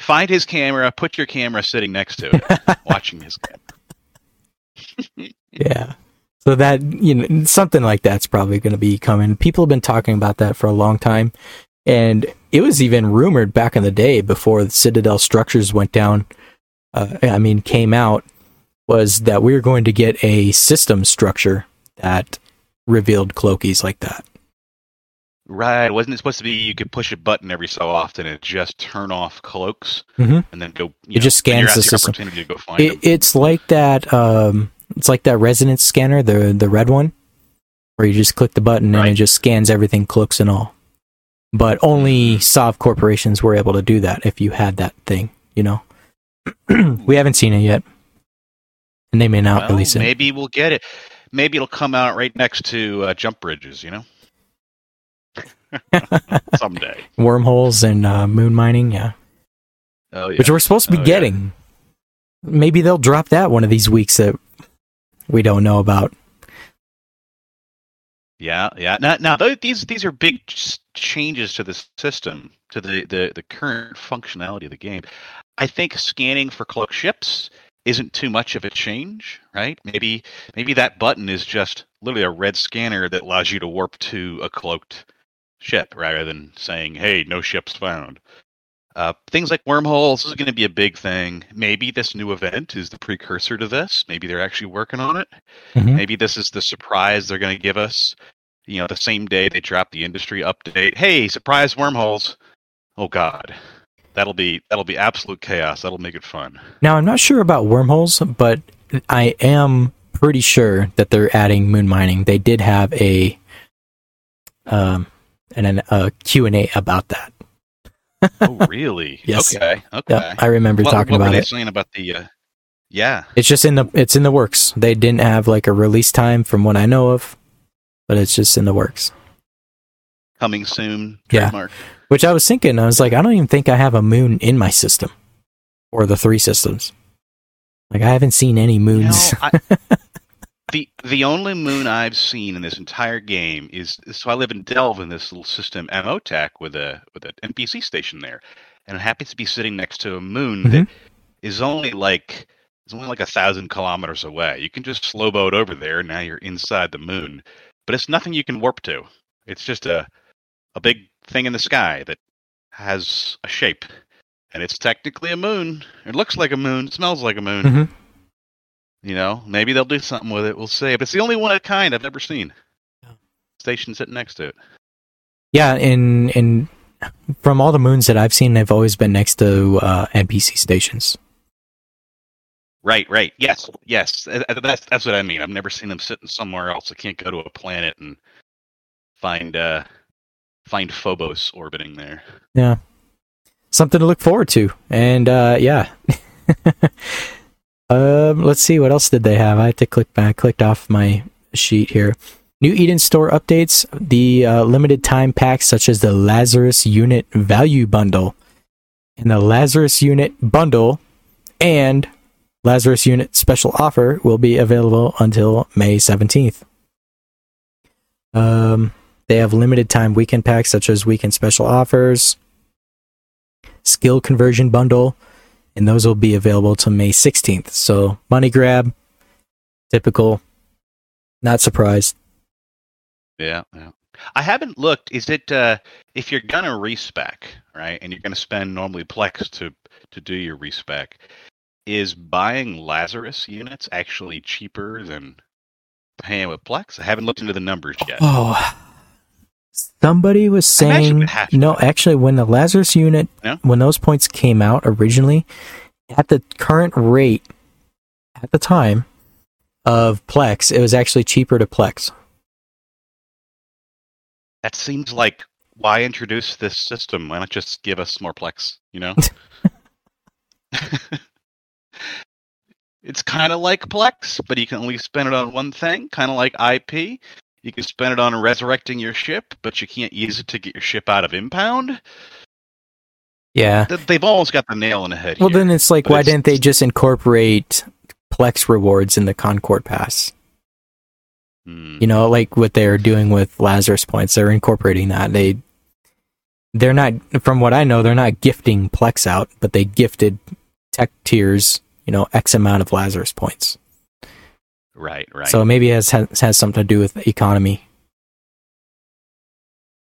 Speaker 4: Find his camera, put your camera sitting next to it, watching his camera.
Speaker 3: Yeah. So that you know something like that's probably going to be coming. People have been talking about that for a long time, and it was even rumored back in the day before the Citadel structures went down. Uh, I mean, came out was that we were going to get a system structure that revealed cloakies like that.
Speaker 4: Right. Wasn't it supposed to be you could push a button every so often and just turn off cloaks
Speaker 3: Mhm.
Speaker 4: and then go you
Speaker 3: It just scans the system.
Speaker 4: opportunity to go find
Speaker 3: It, it's like that. Um, it's like that resonance scanner, the the red one, where you just click the button and it just scans everything, cloaks and all. But only Sov corporations were able to do that. If you had that thing, you know, we haven't seen it yet, and they may not
Speaker 4: Well,
Speaker 3: release it.
Speaker 4: maybe we'll get it. Maybe it'll come out right next to uh, jump bridges, you know? Someday.
Speaker 3: Wormholes and uh, moon mining, yeah,
Speaker 4: Oh, yeah.
Speaker 3: which we're supposed to be
Speaker 4: Oh, yeah.
Speaker 3: getting. Maybe they'll drop that one of these weeks that we don't know about.
Speaker 4: Yeah, yeah. Now, now th- these these are big ch- changes to the system, to the, the, the current functionality of the game. I think scanning for cloak ships isn't too much of a change, right? Maybe maybe that button is just literally a red scanner that allows you to warp to a cloaked ship rather than saying, "Hey, no ships found." Uh, things like wormholes is going to be a big thing. Maybe this new event is the precursor to this. Maybe they're actually working on it.
Speaker 3: Mhm.
Speaker 4: Maybe this is the surprise they're going to give us. You know, the same day they drop the industry update. Hey, surprise wormholes! Oh God, that'll be that'll be absolute chaos. That'll make it fun.
Speaker 3: Now, I'm not sure about wormholes, but I am pretty sure that they're adding moon mining. They did have a um and an a Q&A about that.
Speaker 4: Oh, really?
Speaker 3: Yes.
Speaker 4: Okay. Okay.
Speaker 3: Yeah, I remember
Speaker 4: what
Speaker 3: talking
Speaker 4: what were
Speaker 3: about
Speaker 4: they
Speaker 3: it.
Speaker 4: saying about the? Uh, yeah.
Speaker 3: It's just in the it's in the works. They didn't have like a release time from what I know of, but it's just in the works.
Speaker 4: Coming soon.
Speaker 3: Yeah. Which I was thinking, I was like, I don't even think I have a moon in my system, or the three systems. Like I haven't seen any
Speaker 4: You know,
Speaker 3: moons.
Speaker 4: I, the the only moon I've seen in this entire game is so I live in Delve in this little system Amotech with a with an NPC station there, and it happens to be sitting next to a moon
Speaker 3: Mhm.
Speaker 4: that is only like it's only like a thousand kilometers away. You can just slow boat over there, and now you're inside the moon. But it's nothing you can warp to. It's just a a big thing in the sky that has a shape, and it's technically a moon. It looks like a moon. It smells like a moon.
Speaker 3: Mhm.
Speaker 4: You know, maybe they'll do something with it. We'll see. But it's the only one of a kind I've ever seen.
Speaker 3: Yeah.
Speaker 4: Station sitting next to it.
Speaker 3: yeah, and and from all the moons that I've seen, they've always been next to uh, NPC stations.
Speaker 4: Right, right. Yes, yes. That's that's what I mean. I've never seen them sitting somewhere else. I can't go to a planet and find uh find Phobos orbiting there.
Speaker 3: Yeah. Something to look forward to. And uh yeah. um let's see what else did they have. I had to click back clicked off my sheet here. New Eden store updates, the uh, limited time packs such as the Lazarus Unit Value Bundle and the Lazarus Unit Bundle and Lazarus Unit Special Offer will be available until May 17th. Um, they have limited time weekend packs such as weekend special offers, skill conversion bundle, and those will be available till May 16th. So money grab, typical. Not surprised.
Speaker 4: Yeah, yeah. I haven't looked. Is it uh if you're gonna respec, right, and you're gonna spend normally Plex to to do your respec, is buying Lazarus units actually cheaper than paying with Plex? I haven't looked into the numbers yet.
Speaker 3: Oh, somebody was saying
Speaker 4: it has to
Speaker 3: no. Actually, when the Lazarus unit,
Speaker 4: No?
Speaker 3: when those points came out originally, at the current rate, at the time, of Plex, it was actually cheaper to Plex.
Speaker 4: That seems like why introduce this system? Why not just give us more Plex? You know. it's kind of like Plex, but you can only spend it on one thing. Kind of like IP. You can spend it on resurrecting your ship, but you can't use it to get your ship out of impound.
Speaker 3: Yeah.
Speaker 4: They've almost got the nail in the head.
Speaker 3: Well,
Speaker 4: here.
Speaker 3: then it's like, why
Speaker 4: it's-
Speaker 3: didn't they just incorporate Plex rewards in the Concord Pass?
Speaker 4: Hmm.
Speaker 3: You know, like what they're doing with Lazarus points. They're incorporating that. They, they're not, from what I know, they're not gifting Plex out, but they gifted tech tiers, you know, X amount of Lazarus points.
Speaker 4: Right, right.
Speaker 3: So maybe it has, has has something to do with the economy.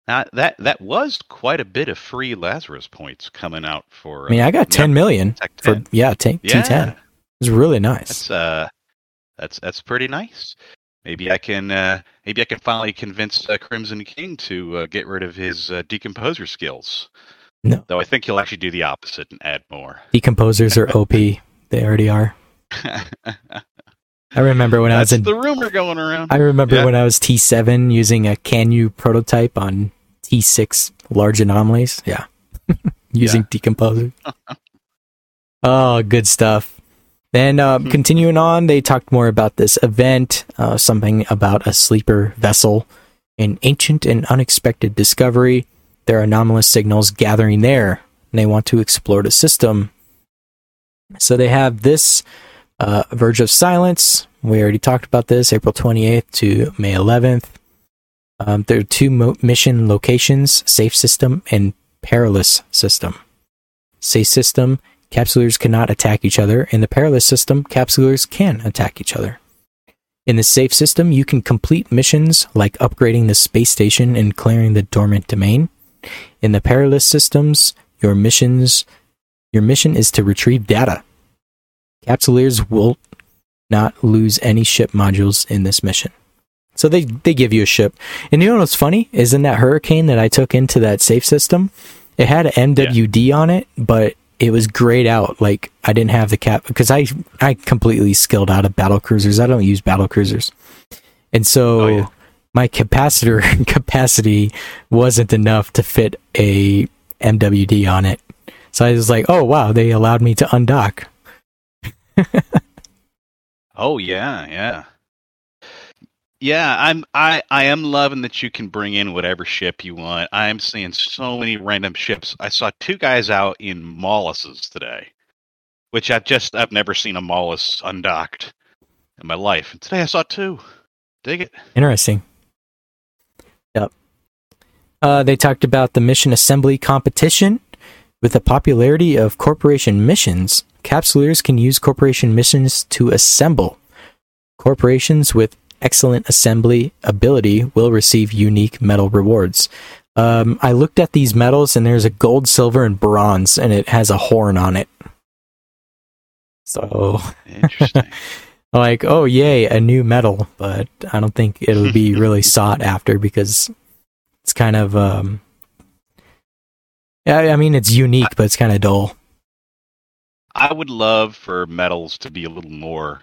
Speaker 4: Now, that that was quite a bit of free Lazarus points coming out for.
Speaker 3: I mean, I got
Speaker 4: yeah,
Speaker 3: 10 million
Speaker 4: Tech
Speaker 3: for yeah, t-
Speaker 4: yeah,
Speaker 3: T10. It was really nice.
Speaker 4: That's uh, that's that's pretty nice. Maybe I can uh, maybe I can finally convince uh, Crimson King to uh, get rid of his uh, decomposer skills.
Speaker 3: No.
Speaker 4: Though I think he'll actually do the opposite and add more.
Speaker 3: Decomposers are OP. They already are. I remember when I was in
Speaker 4: the rumor going around.
Speaker 3: I remember
Speaker 4: Yeah.
Speaker 3: when I was T7 using a Canu prototype on T6 large anomalies. Yeah. using decomposer. oh, good stuff. Then uh,
Speaker 4: Hmm.
Speaker 3: continuing on, they talked more about this event, uh, something about a sleeper vessel, an ancient and unexpected discovery. There are anomalous signals gathering there, and they want to explore the system. So they have this uh, Verge of Silence. We already talked about this, April 28th to May 11th. Um, there are two mo- mission locations Safe System and Perilous System. Safe System, capsuleers cannot attack each other. In the Perilous System, capsuleers can attack each other. In the Safe System, you can complete missions like upgrading the space station and clearing the dormant domain. In the Perilous Systems, your missions your mission is to retrieve data. Capsuleers will not lose any ship modules in this mission. So they, they give you a ship. And you know what's funny? Is in that hurricane that I took into that safe system, it had an MWD on it, but it was grayed out. Like I didn't have the cap because I I completely skilled out of battle cruisers. I don't use battle cruisers. And so
Speaker 4: Oh, yeah.
Speaker 3: my capacitor capacity wasn't enough to fit a MWD on it. So I was like, oh wow, they allowed me to undock.
Speaker 4: Oh yeah, yeah. Yeah, I'm I I am loving that you can bring in whatever ship you want. I'm seeing so many random ships. I saw two guys out in Molluses today, which I've just I've never seen a Mollus undocked in my life. And today I saw two. Dig it.
Speaker 3: Interesting. Yep. Uh, they talked about the mission assembly competition. With the popularity of corporation missions, capsuleers can use corporation missions to assemble. Corporations with excellent assembly ability will receive unique metal rewards. Um, I looked at these medals, and there's a gold, silver, and bronze, and it has a horn on it. So
Speaker 4: Interesting.
Speaker 3: like, oh yay, a new medal, but I don't think it'll be really sought after because it's kind of um yeah, I mean it's unique, but it's kind of dull.
Speaker 4: I would love for medals to be a little more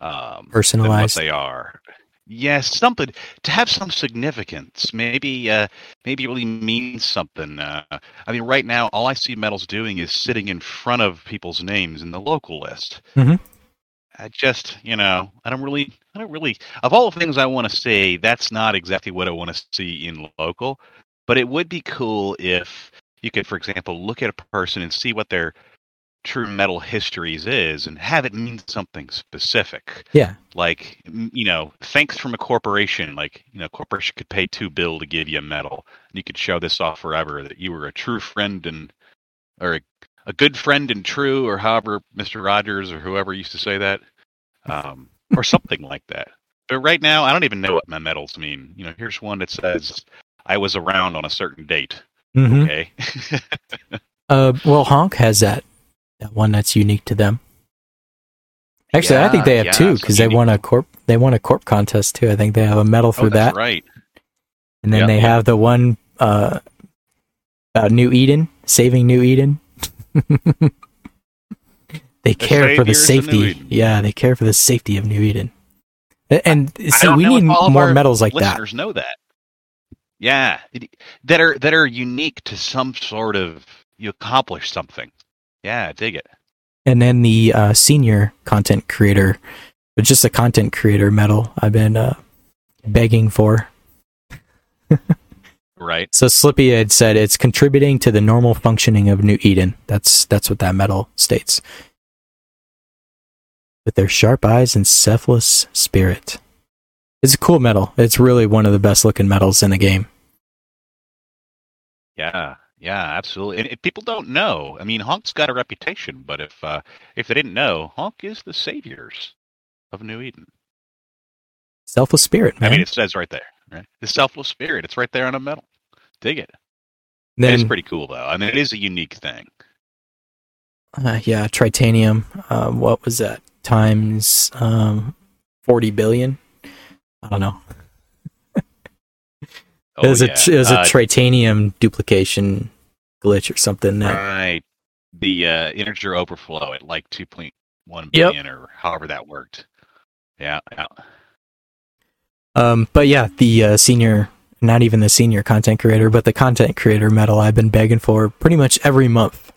Speaker 4: um, than what
Speaker 3: Personalized.
Speaker 4: they are. Yes, something to have some significance. Maybe, uh, maybe it really means something. Uh, I mean, right now, all I see medals doing is sitting in front of people's names in the local list.
Speaker 3: Mhm.
Speaker 4: I just, you know, I don't really, I don't really. Of all the things I want to see, that's not exactly what I want to see in local. But it would be cool if you could, for example, look at a person and see what their true metal histories is, and have it mean something specific.
Speaker 3: Yeah.
Speaker 4: like you know thanks from a corporation like you know corporation could pay two bill to give you a medal. And you could show this off forever that you were a true friend and or a, a good friend and true or however mr rogers or whoever used to say that um, or something like that. But right now i don't even know what my medals mean. You know here's one that says i was around on a certain date.
Speaker 3: Hmm
Speaker 4: okay.
Speaker 3: Uh, well, Honk has that that one that's unique to them. Actually, I think they have
Speaker 4: yeah,
Speaker 3: two because they won a corp. They won a corp contest too. I think they have a medal for
Speaker 4: oh, that's
Speaker 3: that,
Speaker 4: right
Speaker 3: and then
Speaker 4: Yeah,
Speaker 3: they
Speaker 4: yeah.
Speaker 3: have the one uh, about New Eden, saving New Eden. they care for the
Speaker 4: saviors of New
Speaker 3: safety. Yeah, they care for the safety of New Eden. And see, we need more medals like that.
Speaker 4: listeners know that. Yeah, that are that are unique to some sort of you accomplish something. Yeah, dig it.
Speaker 3: And then the uh, senior content creator, but just a content creator medal I've been uh, begging for.
Speaker 4: Right.
Speaker 3: So Slippy had said it's contributing to the normal functioning of New Eden. That's that's what that medal states. With their sharp eyes and selfless spirit. It's a cool medal. It's really one of the best looking medals in the game.
Speaker 4: Yeah, yeah, absolutely. And people don't know, I mean, Honk's got a reputation, but if uh, if they didn't know, Honk is the saviors of New Eden.
Speaker 3: Selfless spirit, man.
Speaker 4: I mean, it says right there, right? The selfless spirit. It's right there on a medal. Dig it.
Speaker 3: then,
Speaker 4: it's pretty cool, though. I mean, it is a unique thing.
Speaker 3: uh, yeah, tritanium. Uh, what was that? Times um, 40 billion? I don't know.
Speaker 4: Oh,
Speaker 3: it was,
Speaker 4: yeah.
Speaker 3: a, it was a
Speaker 4: Uh,
Speaker 3: tritanium duplication glitch or something. That,
Speaker 4: right. The uh, integer overflow at like 2.1 billion Yep. or however that worked. Yeah, yeah.
Speaker 3: Um, but yeah, the uh, senior, not even the senior content creator, but the content creator medal I've been begging for pretty much every month.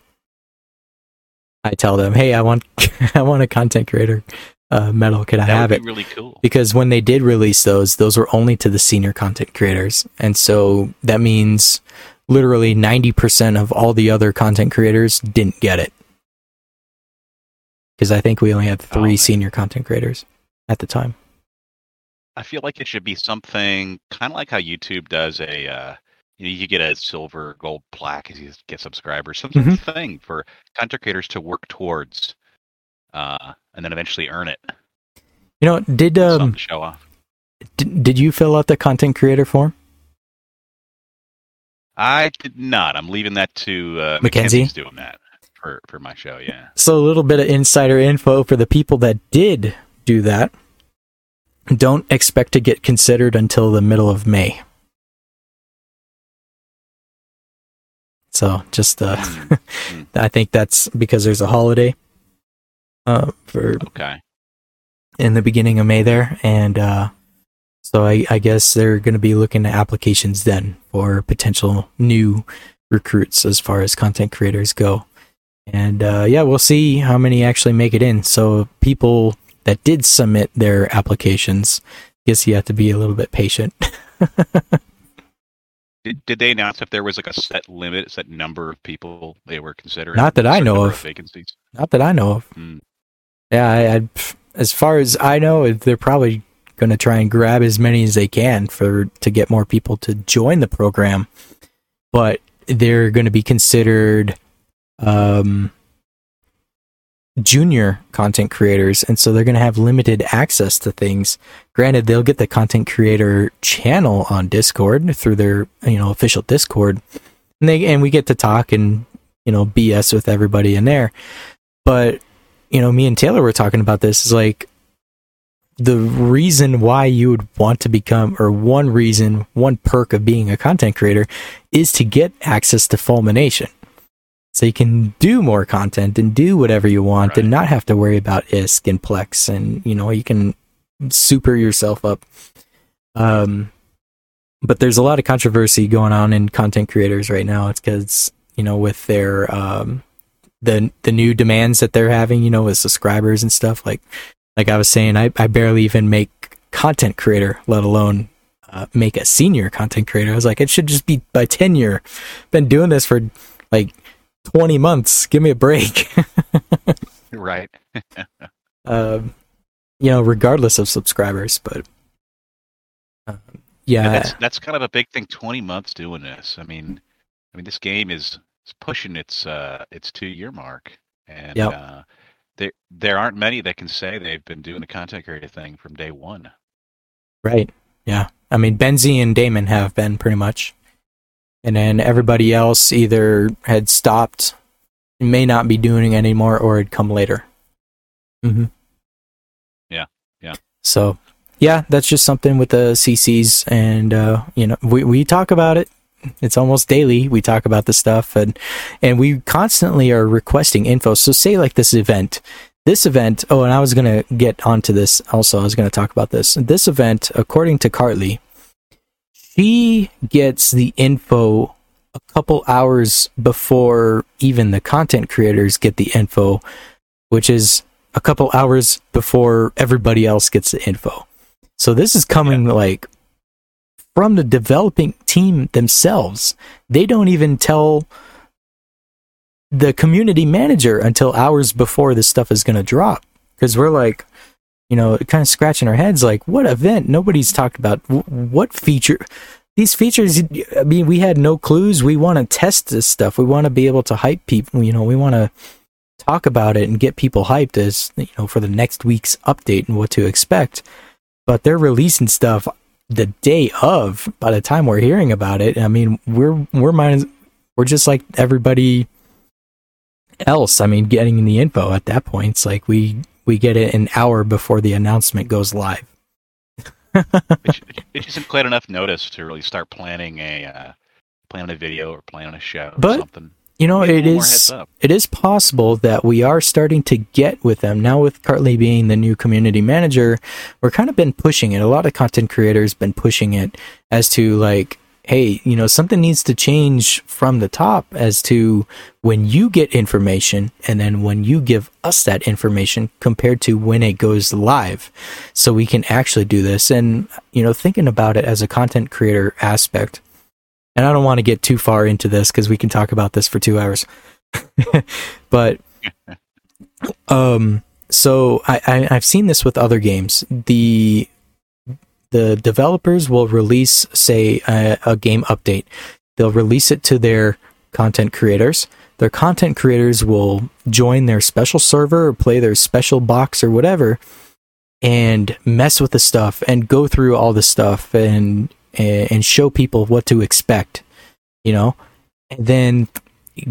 Speaker 3: I tell them, hey, I want, I want a content creator uh, medal. Could I
Speaker 4: That
Speaker 3: have
Speaker 4: would
Speaker 3: it?
Speaker 4: really cool.
Speaker 3: Because when they did release those, those were only to the senior content creators, and so that means literally ninety percent of all the other content creators didn't get it. Because I think we only had
Speaker 4: Oh,
Speaker 3: three
Speaker 4: man.
Speaker 3: senior content creators at the time.
Speaker 4: I feel like it should be something kind of like how YouTube does a, uh, you know, you get a silver, gold plaque as you get subscribers. Some sort of
Speaker 3: Mm-hmm.
Speaker 4: thing for content creators to work towards, uh, and then eventually earn it.
Speaker 3: You know, did um
Speaker 4: show off.
Speaker 3: did, did you fill out the content creator form?
Speaker 4: I did not. I'm leaving that to uh,
Speaker 3: Mackenzie?
Speaker 4: Mackenzie's doing that for for my show. Yeah.
Speaker 3: So a little bit of insider info for the people that did do that. Don't expect to get considered until the middle of May. So just uh
Speaker 4: Mm,
Speaker 3: I think that's because there's a holiday uh for
Speaker 4: okay.
Speaker 3: in the beginning of May there and uh so I, I guess they're going to be looking at applications then for potential new recruits as far as content creators go. And uh, yeah, we'll see how many actually make it in. So people that did submit their applications, I guess you have to be a little bit patient.
Speaker 4: Did, did they announce if there was like a set limit, set number of people they were considering?
Speaker 3: Not that I know
Speaker 4: number
Speaker 3: of.
Speaker 4: Vacancies.
Speaker 3: Not that I know of.
Speaker 4: Hmm.
Speaker 3: Yeah, I, I, as far as I know, they're probably going to try and grab as many as they can for to get more people to join the program. But they're going to be considered um, junior content creators, and so they're going to have limited access to things. Granted, they'll get the content creator channel on Discord through their you know official Discord, and they and we get to talk and you know BS with everybody in there. But you know, me and Taylor were talking about this is like the reason why you would want to become, or one reason, one perk of being a content creator is to get access to Fulmination. So you can do more content and do whatever you want and not have to worry about ISK and Plex and, you know, you can super yourself up. Um, but there's a lot of controversy going on in content creators right now. It's because, you know, with their, um, the the new demands that they're having, you know, with subscribers and stuff. Like like I was saying, I, I barely even make content creator, let alone uh, make a senior content creator. I was like, it should just be by tenure. Been doing this for like twenty months. Give me a break.
Speaker 4: Right.
Speaker 3: um, you know, regardless of subscribers, but um,
Speaker 4: Yeah,
Speaker 3: yeah,
Speaker 4: that's that's kind of a big thing. Twenty months doing this. I mean, I mean, this game is, is pushing its uh its two year mark, and
Speaker 3: Yep.
Speaker 4: uh, there there aren't many that can say they've been doing the content creator thing from day one.
Speaker 3: Right. Yeah. I mean, Benzie and Damon have been pretty much. And then everybody else either had stopped, may not be doing it anymore, or had come later. hmm
Speaker 4: Yeah, yeah.
Speaker 3: So, yeah, that's just something with the CCs. And, uh, you know, we, we talk about it. It's almost daily. We talk about this stuff and, and we constantly are requesting info. So say like this event this event. Oh, and I was gonna get onto this also. I was gonna talk about this. This event, according to Cartley, she gets the info a couple hours before even the content creators get the info, which is a couple hours before everybody else gets the info. So this is coming yeah. like from the developing team themselves. They don't even tell the community manager until hours before this stuff is going to drop. Because we're like you know kind of scratching our heads like what event? Nobody's talked about what feature these features i mean we had no clues. We want to test this stuff. We want to be able to hype people you know we want to talk about it and get people hyped as you know for the next week's update and what to expect. But they're releasing stuff the day of by the time we're hearing about it i mean we're we're we're just like everybody else. I mean, getting the info at that point, it's like we we get it an hour before the announcement goes live.
Speaker 4: it, isn't quite enough notice to really start planning a uh, plan a video or plan a show
Speaker 3: but,
Speaker 4: or something.
Speaker 3: You know, it is it is possible that we are starting to get with them now. With Cartley being the new community manager, we're kind of been pushing it. A lot of content creators been pushing it as to like hey, you know, something needs to change from the top as to when you get information and then when you give us that information compared to when it goes live. So we can actually do this. And, you know, thinking about it as a content creator aspect, and I don't want to get too far into this because we can talk about this for two hours. but, um, so I, I, I've seen this with other games. The the developers will release, say, a, a, game update. They'll release it to their content creators. Their content creators will join their special server or play their special box or whatever and mess with the stuff and go through all the stuff and and show people what to expect, you know, and then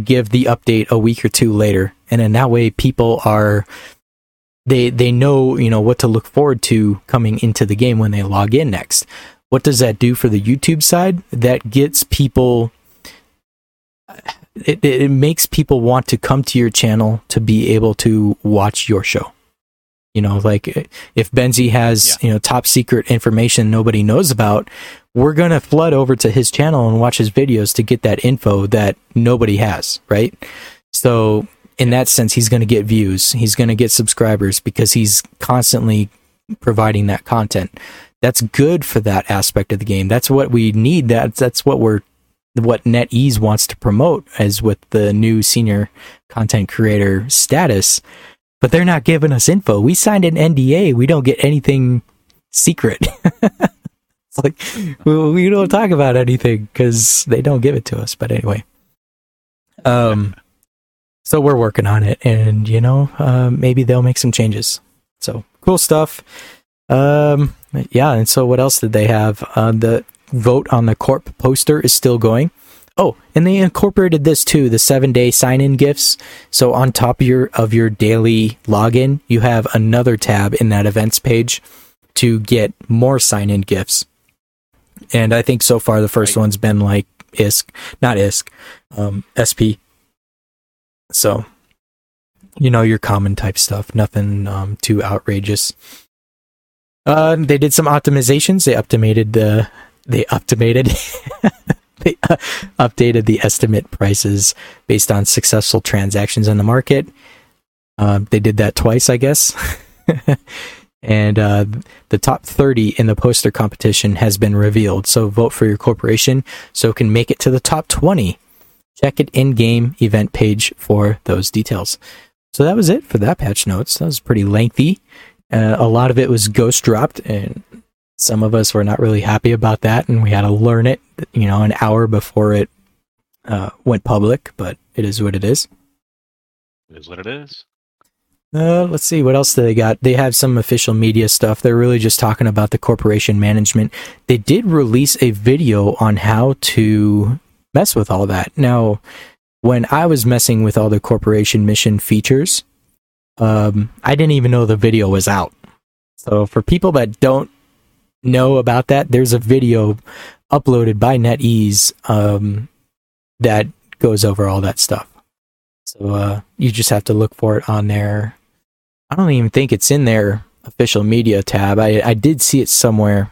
Speaker 3: give the update a week or two later. And in that way, people are they they know you know what to look forward to coming into the game when they log in next. What does that do for the YouTube side? That gets people. It, it makes people want to come to your channel to be able to watch your show. You know, like if Benzi has yeah. you know top secret information nobody knows about, we're gonna flood over to his channel and watch his videos to get that info that nobody has, right? So in that sense, he's going to get views. He's going to get subscribers because he's constantly providing that content. That's good for that aspect of the game. That's what we need. That's that's what we're what NetEase wants to promote as with the new senior content creator status. But they're not giving us info. We signed an NDA. We don't get anything secret. like we don't talk about anything because they don't give it to us. But anyway, um so we're working on it, and you know, uh, maybe they'll make some changes. So cool stuff. Um, yeah, and so what else did they have? Uh, the vote on the corp poster is still going. Oh, and they incorporated this too, the seven day sign in gifts. So on top of your of your daily login, you have another tab in that events page to get more sign in gifts. And I think so far the first right. one's been like ISK, not ISK, um, SP. So, you know, your common type stuff, nothing um, too outrageous. Uh, they did some optimizations. They optimated the, they optimated, they uh, updated the estimate prices based on successful transactions in the market. Uh, they did that twice, I guess. and uh, the top 30 in the poster competition has been revealed. So vote for your corporation so it can make it to the top 20 check it in-game event page for those details. So that was it for that patch notes. That was pretty lengthy. Uh, a lot of it was ghost dropped, and some of us were not really happy about that, and we had to learn it, you know, an hour before it uh, went public. But it is what it is.
Speaker 4: It is what it is.
Speaker 3: Uh, let's see what else do they got. They have some official media stuff. They're really just talking about the corporation management. They did release a video on how to mess with all that. Now, when I was messing with all the corporation mission features, um, I didn't even know the video was out. So for people that don't know about that, there's a video uploaded by NetEase um, that goes over all that stuff. So uh, you just have to look for it on there. I don't even think it's in their official media tab. I I did see it somewhere.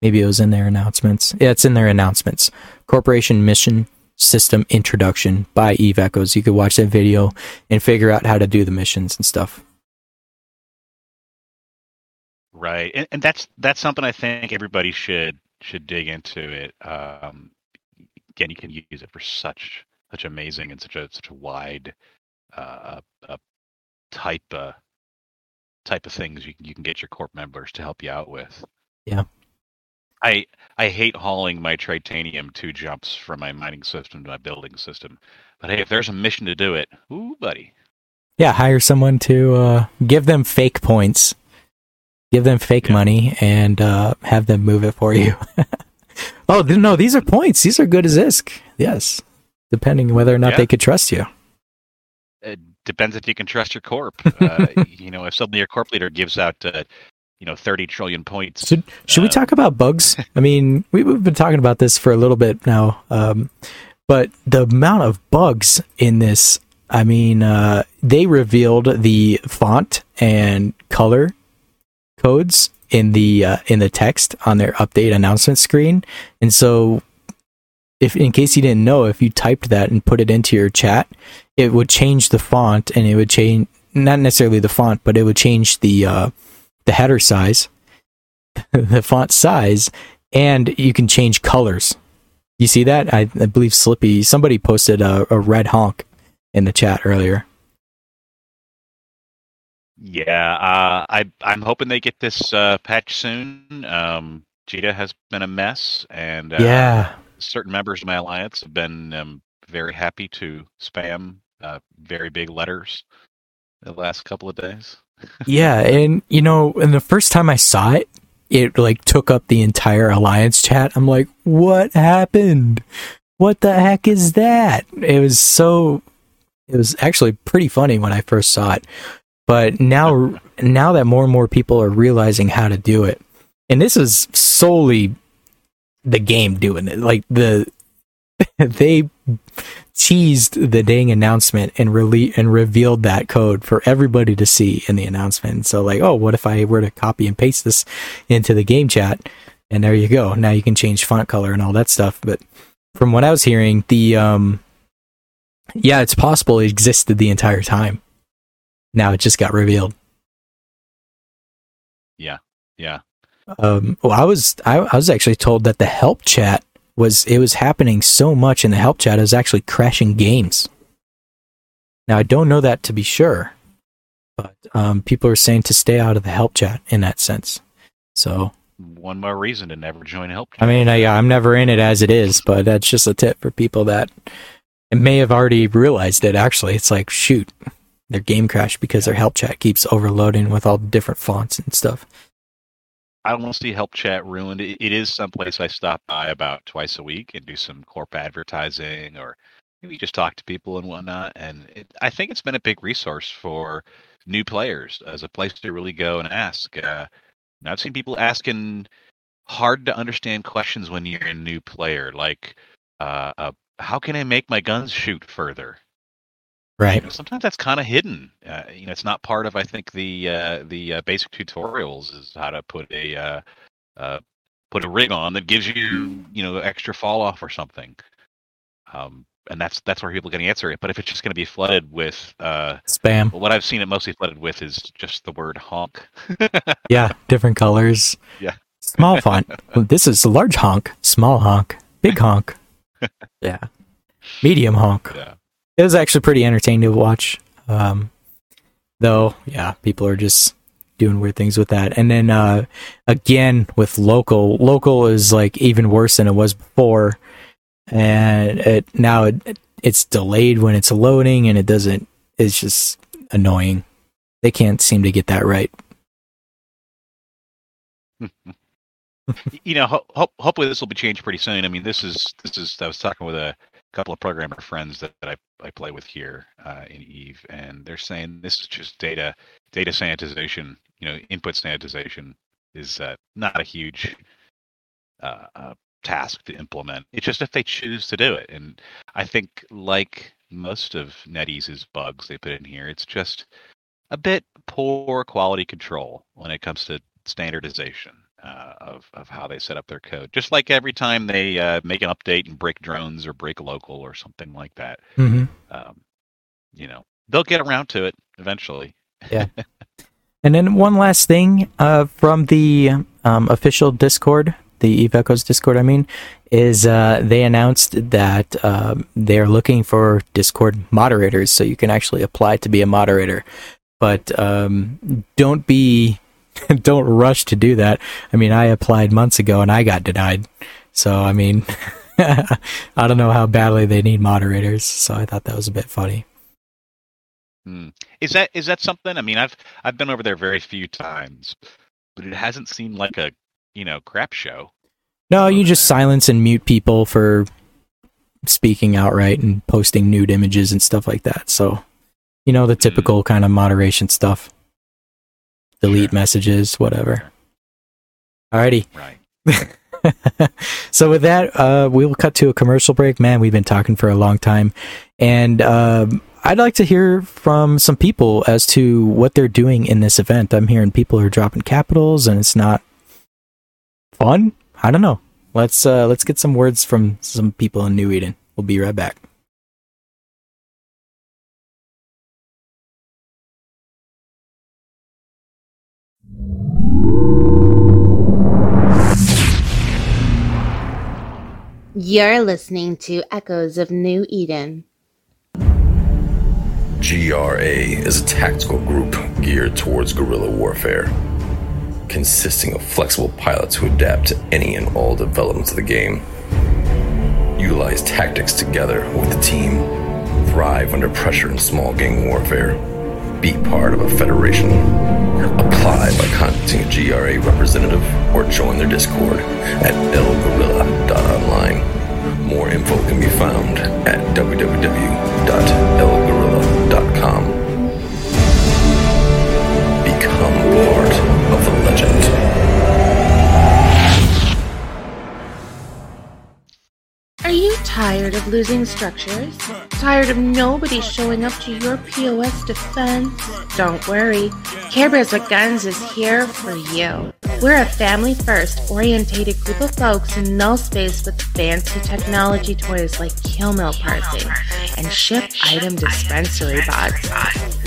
Speaker 3: Maybe it was in their announcements. Yeah, it's in their announcements. Corporation mission system introduction by Eve Echoes. You could watch that video and figure out how to do the missions and stuff.
Speaker 4: Right, and, and that's that's something I think everybody should should dig into it. Um, again, you can use it for such such amazing and such a such a wide uh, uh, type uh, type of things you can you can get your corp members to help you out with.
Speaker 3: Yeah.
Speaker 4: I I hate hauling my titanium two jumps from my mining system to my building system. But hey, if there's a mission to do it, ooh buddy.
Speaker 3: Yeah, hire someone to uh, give them fake points. Give them fake
Speaker 4: Yeah.
Speaker 3: money and uh, have them move it for you. oh no, these are points. These are good as ISK. Yes, depending whether or not
Speaker 4: Yeah.
Speaker 3: they could trust you.
Speaker 4: It depends if you can trust your corp. Uh, you know, if suddenly your corp leader gives out uh, you know 30 trillion points.
Speaker 3: Should should we
Speaker 4: Uh,
Speaker 3: talk about bugs? I mean, we, we've been talking about this for a little bit now, um, but the amount of bugs in this. I mean, uh, they revealed the font and color codes in the uh, in the text on their update announcement screen, and so if in case you didn't know, if you typed that and put it into your chat, it would change the font and it would change not necessarily the font, but it would change the uh, the header size, the font size, and you can change colors. You see that? I, I believe Slippy somebody posted a, a red honk in the chat earlier.
Speaker 4: Yeah, uh, I I'm hoping they get this uh, patch soon. Um, Jita has been a mess, and uh,
Speaker 3: yeah,
Speaker 4: certain members of my alliance have been um, very happy to spam uh, very big letters the last couple of days.
Speaker 3: yeah, and you know, and the first time I saw it, it like took up the entire alliance chat. I'm like, what happened? What the heck is that? It was so. It was actually pretty funny when I first saw it, but now now that more and more people are realizing how to do it, and this is solely the game doing it. Like the they teased the dang announcement and rele- and revealed that code for everybody to see in the announcement. So like, oh, what if I were to copy and paste this into the game chat? And there you go. Now you can change font color and all that stuff. But from what I was hearing, the um yeah, it's possible it existed the entire time. Now it just got revealed.
Speaker 4: Yeah, yeah.
Speaker 3: Um, well, I was I, I was actually told that the help chat was it was happening so much in the help chat it was actually crashing games. Now I don't know that to be sure, but um, people are saying to stay out of the help chat in that sense. So
Speaker 4: One more reason to never join help.
Speaker 3: I mean, I, I'm never in it as it is, but that's just a tip for people that may have already realized it. Actually, it's like shoot, their game crashed because their help chat keeps overloading with all the different fonts and stuff.
Speaker 4: I don't want to see help chat ruined. It, it is someplace I stop by about twice a week and do some corp advertising or maybe just talk to people and whatnot. And it, I think it's been a big resource for new players as a place to really go and ask. Uh, and I've seen people asking hard to understand questions when you're a new player, like, uh, uh, "How can I make my guns shoot further?" You
Speaker 3: Right.
Speaker 4: know, sometimes that's kind of hidden. Uh, you know, it's not part of I think the uh, the uh, basic tutorials is how to put a uh, uh, put a rig on that gives you you know extra fall off or something. Um, and that's that's where people can answer it. But if it's just going to be flooded with uh,
Speaker 3: Spam.
Speaker 4: what I've seen it mostly flooded with is just the word honk.
Speaker 3: Yeah, different colors.
Speaker 4: Yeah.
Speaker 3: Small font. This is a large honk, small honk, big honk. yeah. Medium honk.
Speaker 4: yeah.
Speaker 3: It was actually pretty entertaining to watch. Um, though, yeah, people are just doing weird things with that. And then uh, again with local, local is like even worse than it was before, and it now it, it's delayed when it's loading, and it doesn't. It's just annoying. They can't seem to get that right.
Speaker 4: you know, ho- ho- hopefully this will be changed pretty soon. I mean, this is this is. I was talking with a couple of programmer friends that, that I I play with here uh, in Eve, and they're saying this is just data data sanitization. You know, input sanitization is uh, not a huge uh, uh, task to implement. It's just if they choose to do it, and I think like most of NetEase's bugs they put in here. It's just a bit poor quality control when it comes to standardization uh, of of how they set up their code. Just like every time they uh, make an update and break drones or break local or something like that,
Speaker 3: Mm-hmm.
Speaker 4: um, you know, they'll get around to it eventually. Yeah.
Speaker 3: And then one last thing uh, from the um, official Discord, the Eve Echoes Discord, I mean, is uh, they announced that um they're looking for Discord moderators, so you can actually apply to be a moderator. But um, don't be, don't rush to do that. I mean, I applied months ago and I got denied. So I mean, I don't know how badly they need moderators. So I thought that was a bit funny.
Speaker 4: Hmm. Is that is that something? I mean, I've I've been over there very few times, but it hasn't seemed like a you know crap show.
Speaker 3: No, you just silence and mute people for speaking outright and posting nude images and stuff like that. So, you know, the typical kind of moderation stuff. Delete
Speaker 4: Sure.
Speaker 3: messages, whatever. Alrighty.
Speaker 4: Right.
Speaker 3: so with that, uh, we'll cut to a commercial break. Man, we've been talking for a long time, and um, I'd like to hear from some people as to what they're doing in this event. I'm hearing people are dropping capitals, and it's not fun. I don't know. Let's uh, let's get some words from some people in New Eden. We'll be right back.
Speaker 2: You're listening to Echoes of New Eden.
Speaker 5: GRA is a tactical group geared towards guerrilla warfare, consisting of flexible pilots who adapt to any and all developments of the game, utilize tactics together with the team, thrive under pressure in small gang warfare, be part of a federation, apply by contacting a GRA representative or join their Discord at elgorilla.online. More info can be found at www.elgorilla.com.
Speaker 2: Are you tired of losing structures? Tired of nobody showing up to your POS defense? Don't worry, Care Bears with Guns is here for you. We're a family first orientated group of folks in null space with fancy technology toys like killmail parsing and ship item dispensary bots.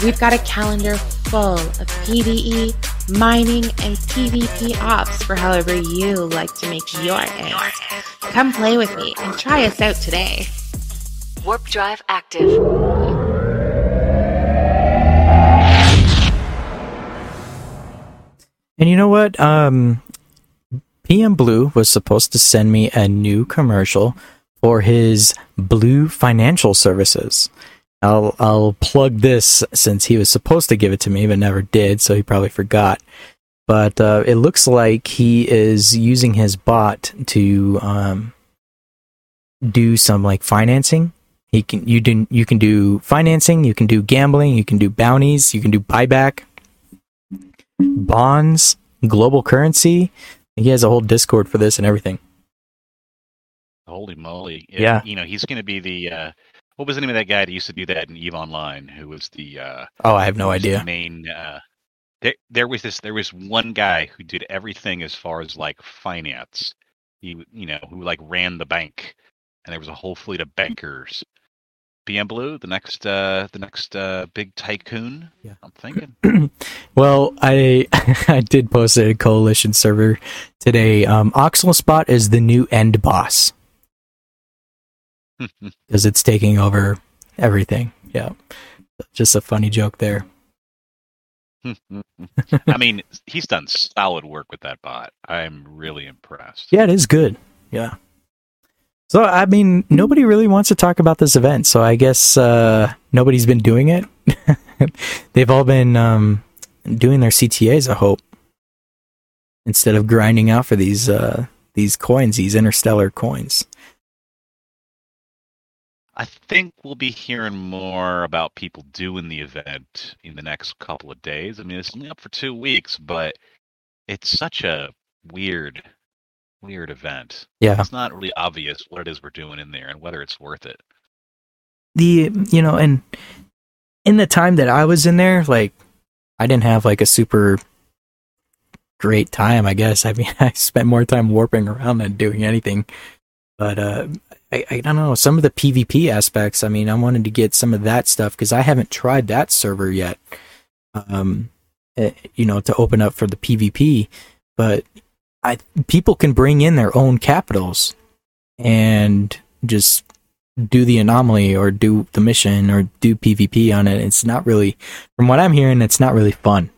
Speaker 2: We've got a calendar full of PvE, mining, and PvP ops for however you like to make your ends. Come play with me and try us out today.
Speaker 6: Warp drive active.
Speaker 3: And you know what? Um, PM Blue was supposed to send me a new commercial for his Blue Financial Services. I'll I'll plug this since he was supposed to give it to me but never did, so he probably forgot. But uh, it looks like he is using his bot to um, do some like financing. He can you do you can do financing, you can do gambling, you can do bounties, you can do buyback bonds, global currency. He has a whole Discord for this and everything.
Speaker 4: Holy moly!
Speaker 3: Yeah.
Speaker 4: You know, he's going to be the uh, what was the name of that guy that used to do that in Eve Online? Who was the uh,
Speaker 3: Oh, I have no idea.
Speaker 4: main? Uh, there, there was this. There was one guy who did everything as far as like finance. He, you know, who like ran the bank, and there was a whole fleet of bankers. BM Blue, the next, uh, the next uh, big tycoon.
Speaker 3: Yeah.
Speaker 4: I'm thinking.
Speaker 3: Well, I I did post a coalition server today. Um, Oxalspot is the new end boss because it's taking over everything. Yeah, just a funny joke there.
Speaker 4: I mean, he's done solid work with that bot. I'm really impressed.
Speaker 3: Yeah, it is good. Yeah. So I mean, nobody really wants to talk about this event, so I guess uh, nobody's been doing it. They've all been um, doing their CTAs. I hope instead of grinding out for these uh, these coins, these interstellar coins.
Speaker 4: I think we'll be hearing more about people doing the event in the next couple of days. I mean, it's only up for two weeks, but it's such a weird, weird event.
Speaker 3: Yeah,
Speaker 4: It's not really obvious what it is we're doing in there and whether it's worth it.
Speaker 3: the you know, and in the time that I was in there, like I didn't have like a super great time. I guess. I mean, I spent more time warping around than doing anything. But uh, I, I don't know some of the PvP aspects. I mean, I wanted to get some of that stuff because I haven't tried that server yet. Um, eh, you know, to open up for the PvP, but I people can bring in their own capitals and just do the anomaly or do the mission or do PvP on it. It's not really, from what I'm hearing, it's not really fun.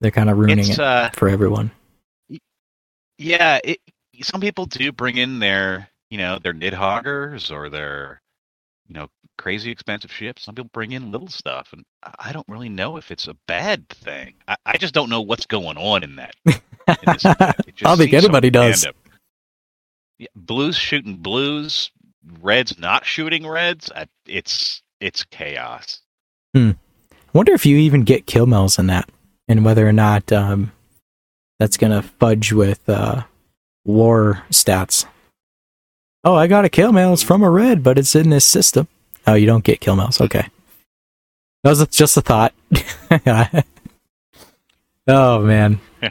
Speaker 3: They're kind of ruining it
Speaker 4: uh,
Speaker 3: for everyone.
Speaker 4: yeah. It, some people do bring in their, you know, their Nidhoggurs or their, you know, crazy expensive ships. Some people bring in little stuff, and I don't really know if it's a bad thing. I, I just don't know what's going on in that. in this event. It just
Speaker 3: I think anybody does.
Speaker 4: Yeah, blues shooting blues, reds not shooting reds. I, it's it's chaos. Hmm.
Speaker 3: wonder if you even get killmails in that, and whether or not um, that's gonna fudge with uh, war stats. Oh, I got a killmail. It's from a red, but it's in this system. Oh, you don't get killmails. Okay, that was just a thought. oh man,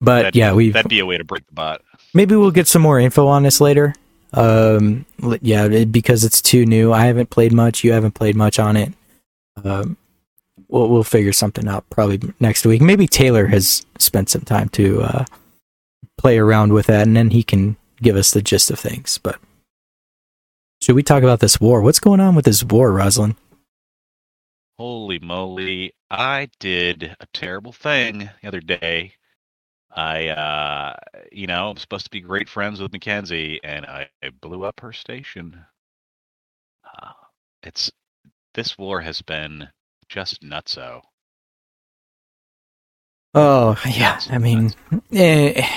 Speaker 3: but
Speaker 4: That'd-
Speaker 3: yeah, we
Speaker 4: that'd be a way to break the bot.
Speaker 3: maybe we'll get some more info on this later. Um, yeah, because it's too new. I haven't played much. You haven't played much on it. Um, we'll we'll figure something out probably next week. Maybe Taylor has spent some time to uh, play around with that, and then he can give us the gist of things. But should we talk about this war? What's going on with this war, Rosalind?
Speaker 4: Holy moly! I did a terrible thing the other day. I, uh, you know, I'm supposed to be great friends with Mackenzie, and I, blew up her station. Uh, it's this war has been just nutso.
Speaker 3: Oh yeah, I mean, eh,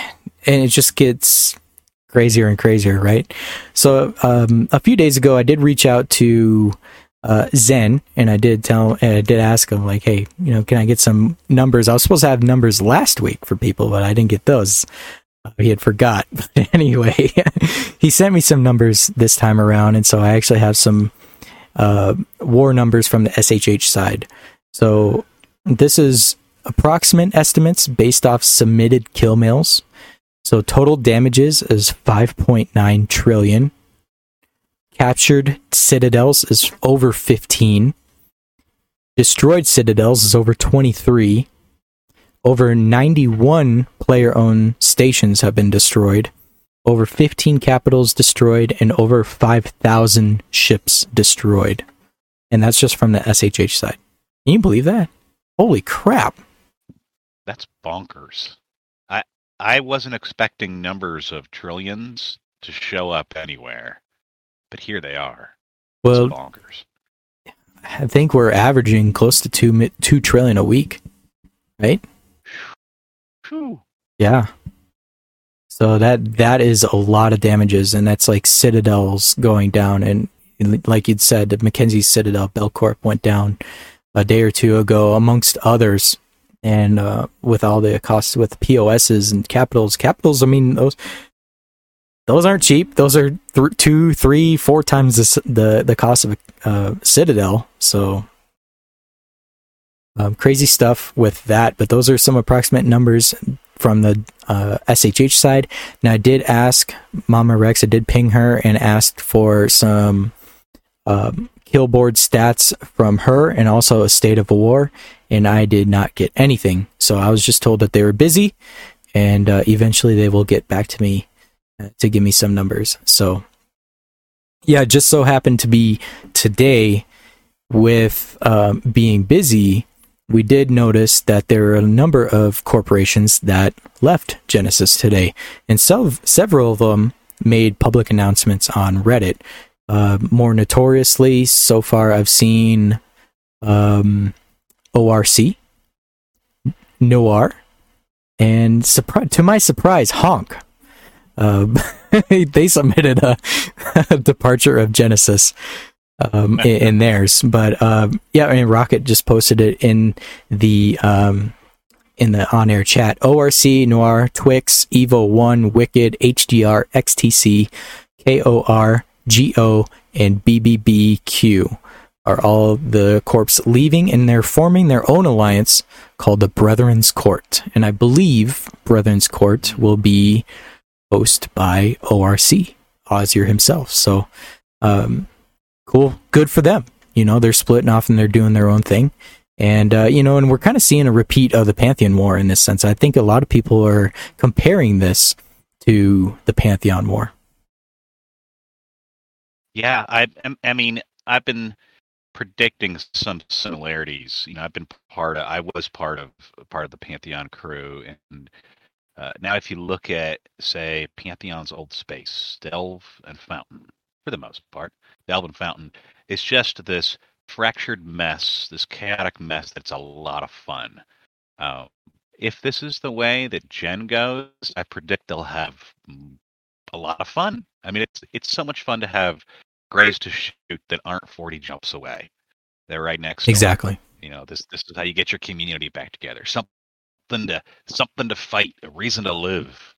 Speaker 3: and it just gets crazier and crazier, right? So um, a few days ago, I did reach out to uh, Zen, and I did tell, and I did ask him, like, hey, you know, can I get some numbers? I was supposed to have numbers last week for people, but I didn't get those. Uh, he had forgot. But anyway, he sent me some numbers this time around, and so I actually have some uh, war numbers from the SHH side. So this is approximate estimates based off submitted killmails. So total damages is 5.9 trillion. Captured citadels is over 15. Destroyed citadels is over 23. Over 91 player owned stations have been destroyed. Over 15 capitals destroyed and over 5,000 ships destroyed. And that's just from the SHH side. Can you believe that? Holy crap.
Speaker 4: That's bonkers. I I wasn't expecting numbers of trillions to show up anywhere, but here they are. It's
Speaker 3: Well,
Speaker 4: bonkers.
Speaker 3: I think we're averaging close to two two trillion a week, right?
Speaker 4: Phew.
Speaker 3: Yeah. So that that is a lot of damages, and that's like citadels going down, and like you'd said, the Mackenzie Citadel Belcorp went down a day or two ago, amongst others, and uh, with all the costs with POSs and capitals, capitals. I mean those those aren't cheap. Those are th- two, three, four times the the the cost of a uh, Citadel. So um, crazy stuff with that. But those are some approximate numbers from the uh, SHH side. Now I did ask Mama Rex. I did ping her and asked for some um, killboard stats from her and also a state of war, and I did not get anything. So I was just told that they were busy, and uh, eventually they will get back to me uh, to give me some numbers. So yeah, just so happened to be today with um, being busy. We did notice that there are a number of corporations that left Genesis today, and sev- several of them made public announcements on Reddit. Uh, more notoriously, so far, I've seen um, ORC, Noir, and surpri- to my surprise, Honk. Um, they submitted a, a departure of Genesis um, in, in theirs, but um, yeah, I mean, Rocket just posted it in the um, in the on-air chat. ORC, Noir, Twix, Evo One, Wicked, HDR, XTC, KOR, GO, and BBBQ are all the corps leaving and they're forming their own alliance called the Brethren's Court. And I believe Brethren's Court will be hosted by ORC, Ozzy himself. So, um, cool. Good for them. You know, they're splitting off and they're doing their own thing. And, uh, you know, and we're kind of seeing a repeat of the Pantheon War in this sense. I think a lot of people are comparing this to the Pantheon War.
Speaker 4: Yeah, I, I mean, I've been predicting some similarities. You know, I've been part of, I was part of part of the Pantheon crew, and uh, now if you look at, say, Pantheon's old space, Delve and Fountain, for the most part, Delve and Fountain, it's just this fractured mess, this chaotic mess that's a lot of fun. Uh, if this is the way that Gen goes, I predict they'll have a lot of fun. I mean, it's it's so much fun to have grays to shoot that aren't 40 jumps away. They're right next. Door.
Speaker 3: Exactly.
Speaker 4: You know, this this is how you get your community back together. Something to something to fight, a reason to live.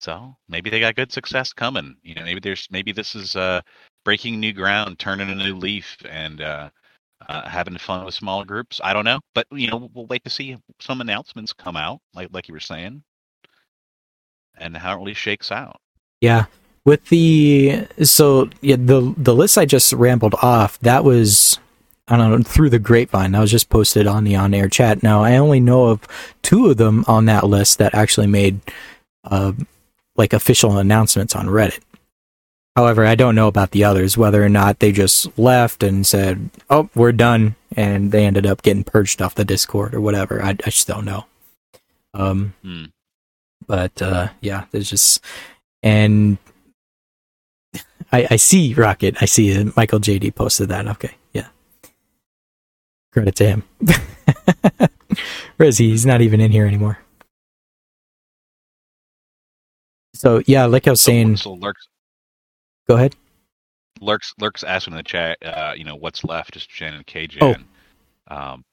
Speaker 4: So maybe they got good success coming. You know, maybe there's maybe this is uh, breaking new ground, turning a new leaf, and uh, uh, having fun with smaller groups. I don't know, but you know, we'll wait to see some announcements come out, like like you were saying, and how it really shakes out.
Speaker 3: Yeah, with the so yeah the the list I just rambled off that was I don't know through the grapevine that was just posted on the on air chat. Now I only know of two of them on that list that actually made uh, like official announcements on Reddit. However, I don't know about the others, whether or not they just left and said, "Oh, we're done," and they ended up getting purged off the Discord or whatever. I, I just don't know. Um,
Speaker 4: Hmm.
Speaker 3: But uh, yeah, there's just and I, I see Rocket. I see. Michael JD posted that. Okay, yeah. Credit to him. Where is he? He's not even in here anymore. So yeah, like I was saying,
Speaker 4: so, so lurks
Speaker 3: go ahead.
Speaker 4: lurks lurks asking in the chat. Uh, you know, what's left is Gen and KJ.
Speaker 3: Oh.
Speaker 4: Um,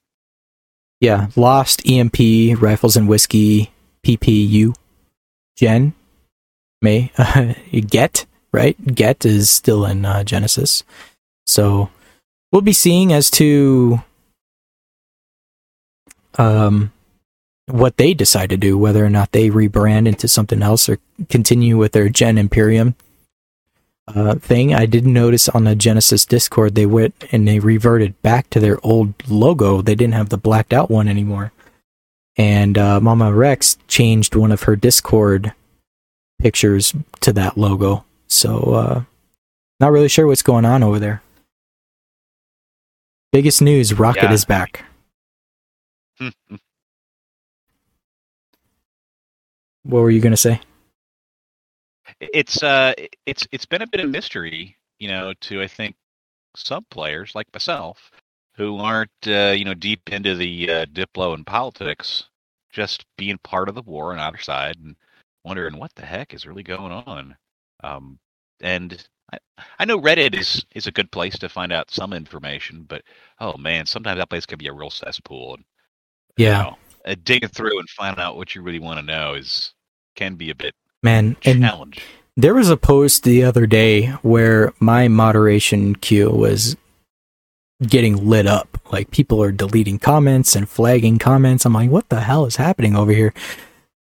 Speaker 3: Yeah, Lost, EMP, Rifles and Whiskey, PPU, Gen, May, Get, right? Get is still in uh, Genesis. So we'll be seeing as to um, what they decide to do, whether or not they rebrand into something else or continue with their Gen Imperium uh, thing. I did notice on the Genesis Discord they went and they reverted back to their old logo. They didn't have the blacked out one anymore. And uh, Mama Rex changed one of her Discord pictures to that logo. So, uh, not really sure what's going on over there. Biggest news Rocket
Speaker 4: Yeah.
Speaker 3: is back. What were you going to say?
Speaker 4: it's uh it's it's been a bit of mystery you know to i think some players like myself who aren't uh, you know deep into the uh, diplo and politics just being part of the war on either side and wondering what the heck is really going on um and I, I know reddit is is a good place to find out some information but oh man sometimes that place can be a real cesspool and you
Speaker 3: Yeah,
Speaker 4: know, uh, digging through and finding out what you really want to know is can be a bit
Speaker 3: man.
Speaker 4: Challenge
Speaker 3: There was a post the other day where my moderation queue was getting lit up. Like people are deleting comments and flagging comments. I'm like, what the hell is happening over here?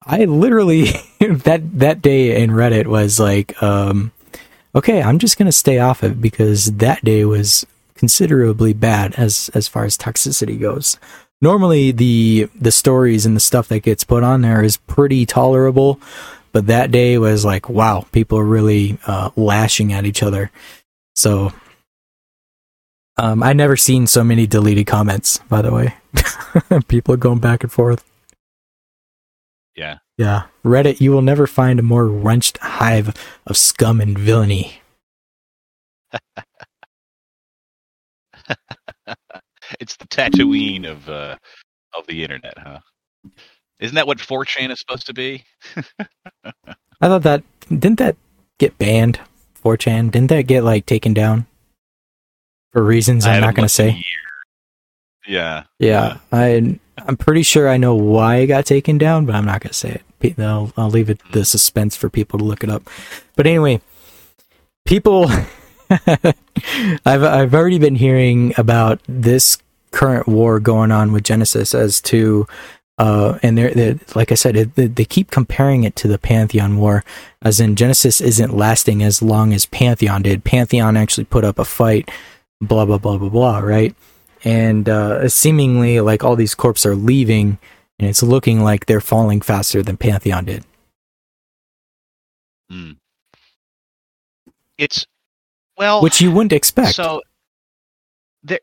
Speaker 3: I literally that that day in Reddit was like, um, okay, I'm just gonna stay off it because that day was considerably bad as as far as toxicity goes. Normally the the stories and the stuff that gets put on there is pretty tolerable, but that day was like, wow, people are really uh, lashing at each other. So, um, I never seen so many deleted comments. By the way, people are going back and forth.
Speaker 4: yeah
Speaker 3: Yeah, Reddit, you will never find a more wrenched hive of scum and villainy.
Speaker 4: it's the Tatooine of uh, of the internet, huh? Isn't that what 4chan is supposed to be?
Speaker 3: I thought that didn't that get banned? 4chan didn't that get like taken down for reasons I'm not going to say?
Speaker 4: Yeah.
Speaker 3: Yeah, I I'm pretty sure I know why it got taken down, but I'm not gonna say it. I'll I'll leave it the suspense for people to look it up. But anyway, people I've I've already been hearing about this current war going on with Genesis as to uh, and they're, they're, like I said, it, they, they keep comparing it to the Pantheon War, as in Genesis isn't lasting as long as Pantheon did. Pantheon actually put up a fight, blah blah blah blah blah, right? And uh, seemingly, like all these corps are leaving, and it's looking like they're falling faster than Pantheon did.
Speaker 4: Hmm. It's well,
Speaker 3: which you wouldn't expect.
Speaker 4: So there,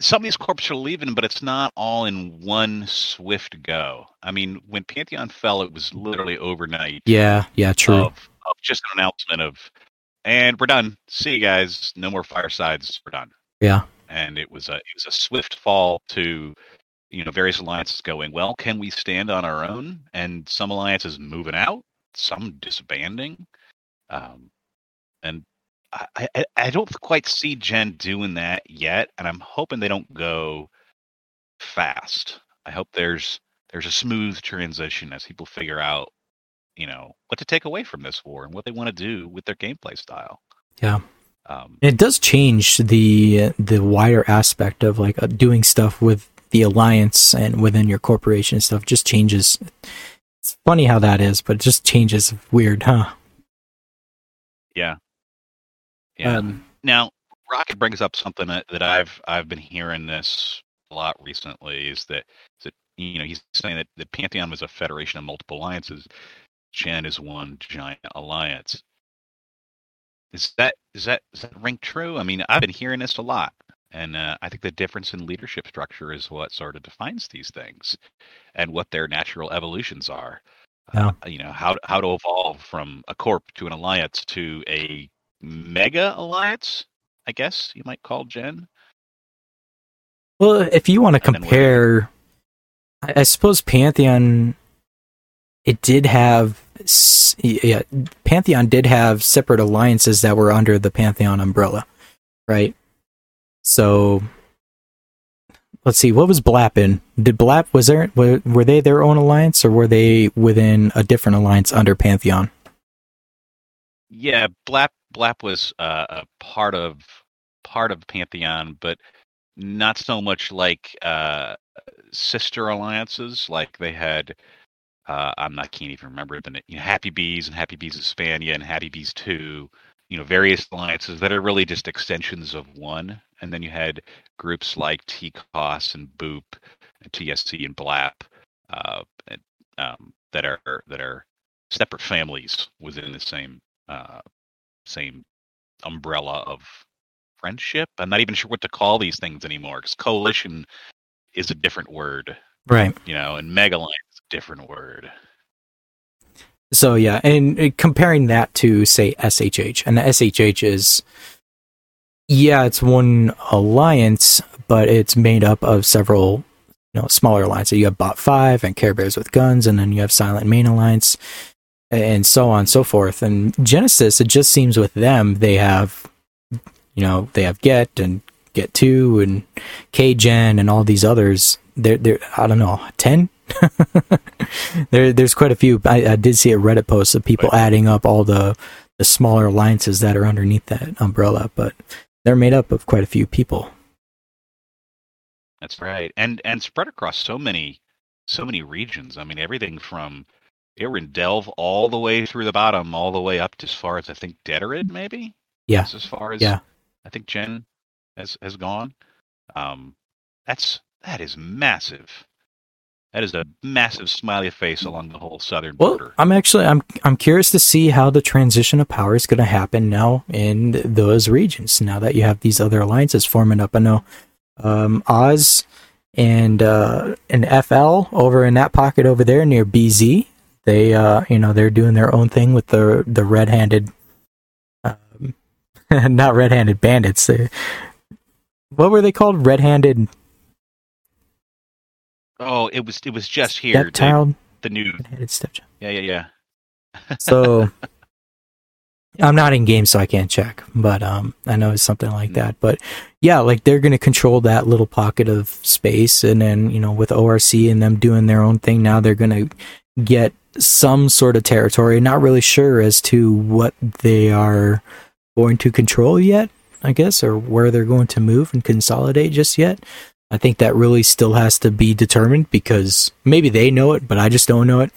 Speaker 4: some of these corps are leaving, but it's not all in one swift go. I mean, when Pantheon fell, it was literally overnight.
Speaker 3: Yeah, yeah, true.
Speaker 4: Of, of just an announcement of, and we're done. See you guys. No more firesides. We're done.
Speaker 3: Yeah.
Speaker 4: And it was a it was a swift fall to, you know, various alliances going. Well, can we stand on our own? And some alliances moving out, some disbanding. Um, and I, I, I don't quite see Gen doing that yet, and I'm hoping they don't go fast. I hope there's there's a smooth transition as people figure out, you know, what to take away from this war and what they want to do with their gameplay style.
Speaker 3: Yeah. Um, it does change the the wider aspect of like uh, doing stuff with the alliance and within your corporation and stuff. Just changes. It's funny how that is, but it just changes weird, huh?
Speaker 4: Yeah, yeah. Um, now, Rocket brings up something that, that I've I've been hearing this a lot recently is that is that you know he's saying that the Pantheon was a federation of multiple alliances. Gen is one giant alliance. Is that is that is that ring true? I mean, I've been hearing this a lot, and uh, I think the difference in leadership structure is what sort of defines these things, and what their natural evolutions are.
Speaker 3: Yeah.
Speaker 4: Uh, you know how how to evolve from a corp to an alliance to a mega alliance, I guess you might call Gen.
Speaker 3: Well, if you want to compare, I, I suppose Pantheon, it did have, yeah, Pantheon did have separate alliances that were under the Pantheon umbrella, right? So, let's see, what was Blap in? Did Blap was there? Were, were they their own alliance, or were they within a different alliance under Pantheon?
Speaker 4: Yeah, Blap Blap was uh, a part of part of Pantheon, but not so much like uh, sister alliances. Like they had, uh, I'm not can't even remember the you know, Happy Bees and Happy Bees Hispania and Happy Bees Two. You know, various alliances that are really just extensions of one. And then you had groups like TCOS and Boop, and TSC and Blap, uh, and, um, that are that are separate families within the same uh, same umbrella of friendship. I'm not even sure what to call these things anymore because coalition is a different word,
Speaker 3: right?
Speaker 4: You know, and megaline is a different word.
Speaker 3: So yeah, and uh, comparing that to say SHH, and the SHH is yeah, it's one alliance, but it's made up of several you know smaller alliances. You have Bot Five and Care Bears with guns, and then you have Silent Main Alliance and so on and so forth. And Genesis, it just seems with them, they have, you know, they have Get and Get Two and KGen and all these others. They're, they're I don't know, 10? there, there's quite a few. I, I, did see a Reddit post of people right. adding up all the, the smaller alliances that are underneath that umbrella, but they're made up of quite a few people.
Speaker 4: That's right. And, and spread across so many, so many regions. I mean, everything from, delve all the way through the bottom, all the way up to as far as I think Detorid, maybe.
Speaker 3: Yeah.
Speaker 4: That's as far as
Speaker 3: yeah.
Speaker 4: I think Gen has has gone. Um, that's that is massive. That is a massive smiley face along the whole southern
Speaker 3: well,
Speaker 4: border.
Speaker 3: I'm actually I'm I'm curious to see how the transition of power is going to happen now in those regions. Now that you have these other alliances forming up, I know um, Oz and uh, and FL over in that pocket over there near BZ they uh you know they're doing their own thing with the the red-handed um, not red-handed bandits they, what were they called red-handed
Speaker 4: oh it was it was just here
Speaker 3: stepchild
Speaker 4: the, the new
Speaker 3: stepchild
Speaker 4: yeah yeah yeah
Speaker 3: so I'm not in game, so I can't check, but um, I know it's something like that. But yeah, like they're going to control that little pocket of space, and then you know, with ORC and them doing their own thing, now they're going to get some sort of territory. Not really sure as to what they are going to control yet, I guess, or where they're going to move and consolidate just yet. I think that really still has to be determined because maybe they know it, but I just don't know it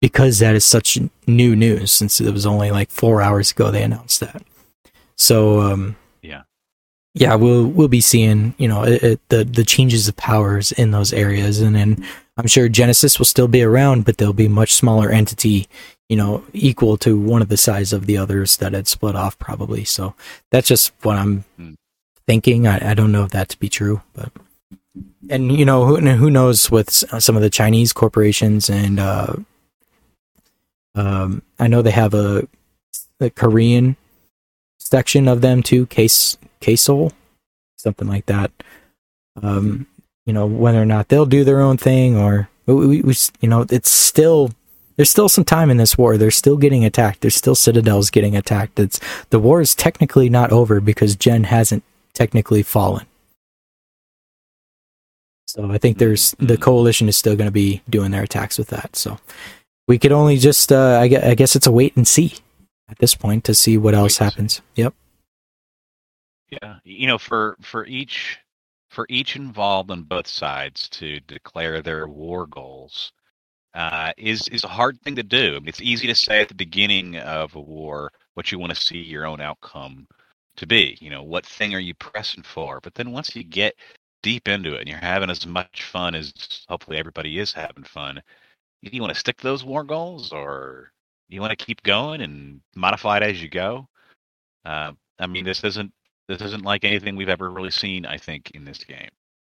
Speaker 3: because that is such new news since it was only like four hours ago they announced that. So, um,
Speaker 4: Yeah.
Speaker 3: yeah, we'll we'll be seeing you know it, it, the the changes of powers in those areas, and then I'm sure Genesis will still be around, but they'll be much smaller entity, you know, equal to one of the size of the others that had split off probably. So that's just what I'm
Speaker 4: Hmm.
Speaker 3: thinking. I, I don't know if that to be true, but and you know who who knows with some of the Chinese corporations and uh, um, I know they have a, a Korean section of them too, case K-Soul, something like that. Um, you know whether or not they'll do their own thing or we, we, we you know it's still there's still some time in this war. They're still getting attacked. There's still citadels getting attacked. It's the war is technically not over because Gen hasn't technically fallen. So I think there's the coalition is still going to be doing their attacks with that. So we could only just uh, I, gue- I guess it's a wait and see at this point to see what else
Speaker 4: Wait
Speaker 3: happens. Yep.
Speaker 4: Yeah, you know, for for each for each involved on both sides to declare their war goals uh, is is a hard thing to do. I mean, it's easy to say at the beginning of a war what you want to see your own outcome to be. You know, what thing are you pressing for? But then once you get deep into it and you're having as much fun as hopefully everybody is having fun, do you want to stick to those war goals or do you want to keep going and modify it as you go? Uh, I mean, this isn't this isn't like anything we've ever really seen. I think in this game,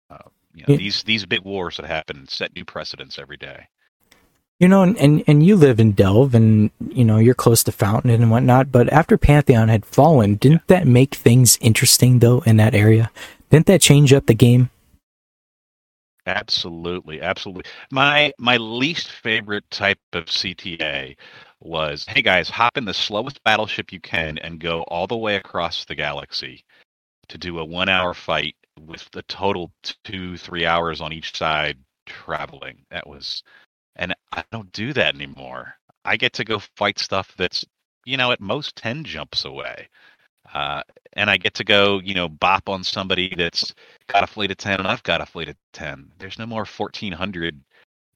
Speaker 4: uh, you know,
Speaker 3: Yeah.
Speaker 4: these these big wars that happen set new precedents every day.
Speaker 3: You know, and, and and you live in Delve, and you know you're close to Fountain and whatnot. But after Pantheon had fallen, didn't that make things interesting though in that area? Didn't that change up the game?
Speaker 4: Absolutely, absolutely. My my least favorite type of CTA was, hey guys, hop in the slowest battleship you can and go all the way across the galaxy to do a one hour fight with the total two three hours on each side traveling. That was, and I don't do that anymore. I get to go fight stuff that's you know at most ten jumps away. Uh, and I get to go, you know, bop on somebody that's got a fleet of 10 and I've got a fleet of 10. There's no more 1400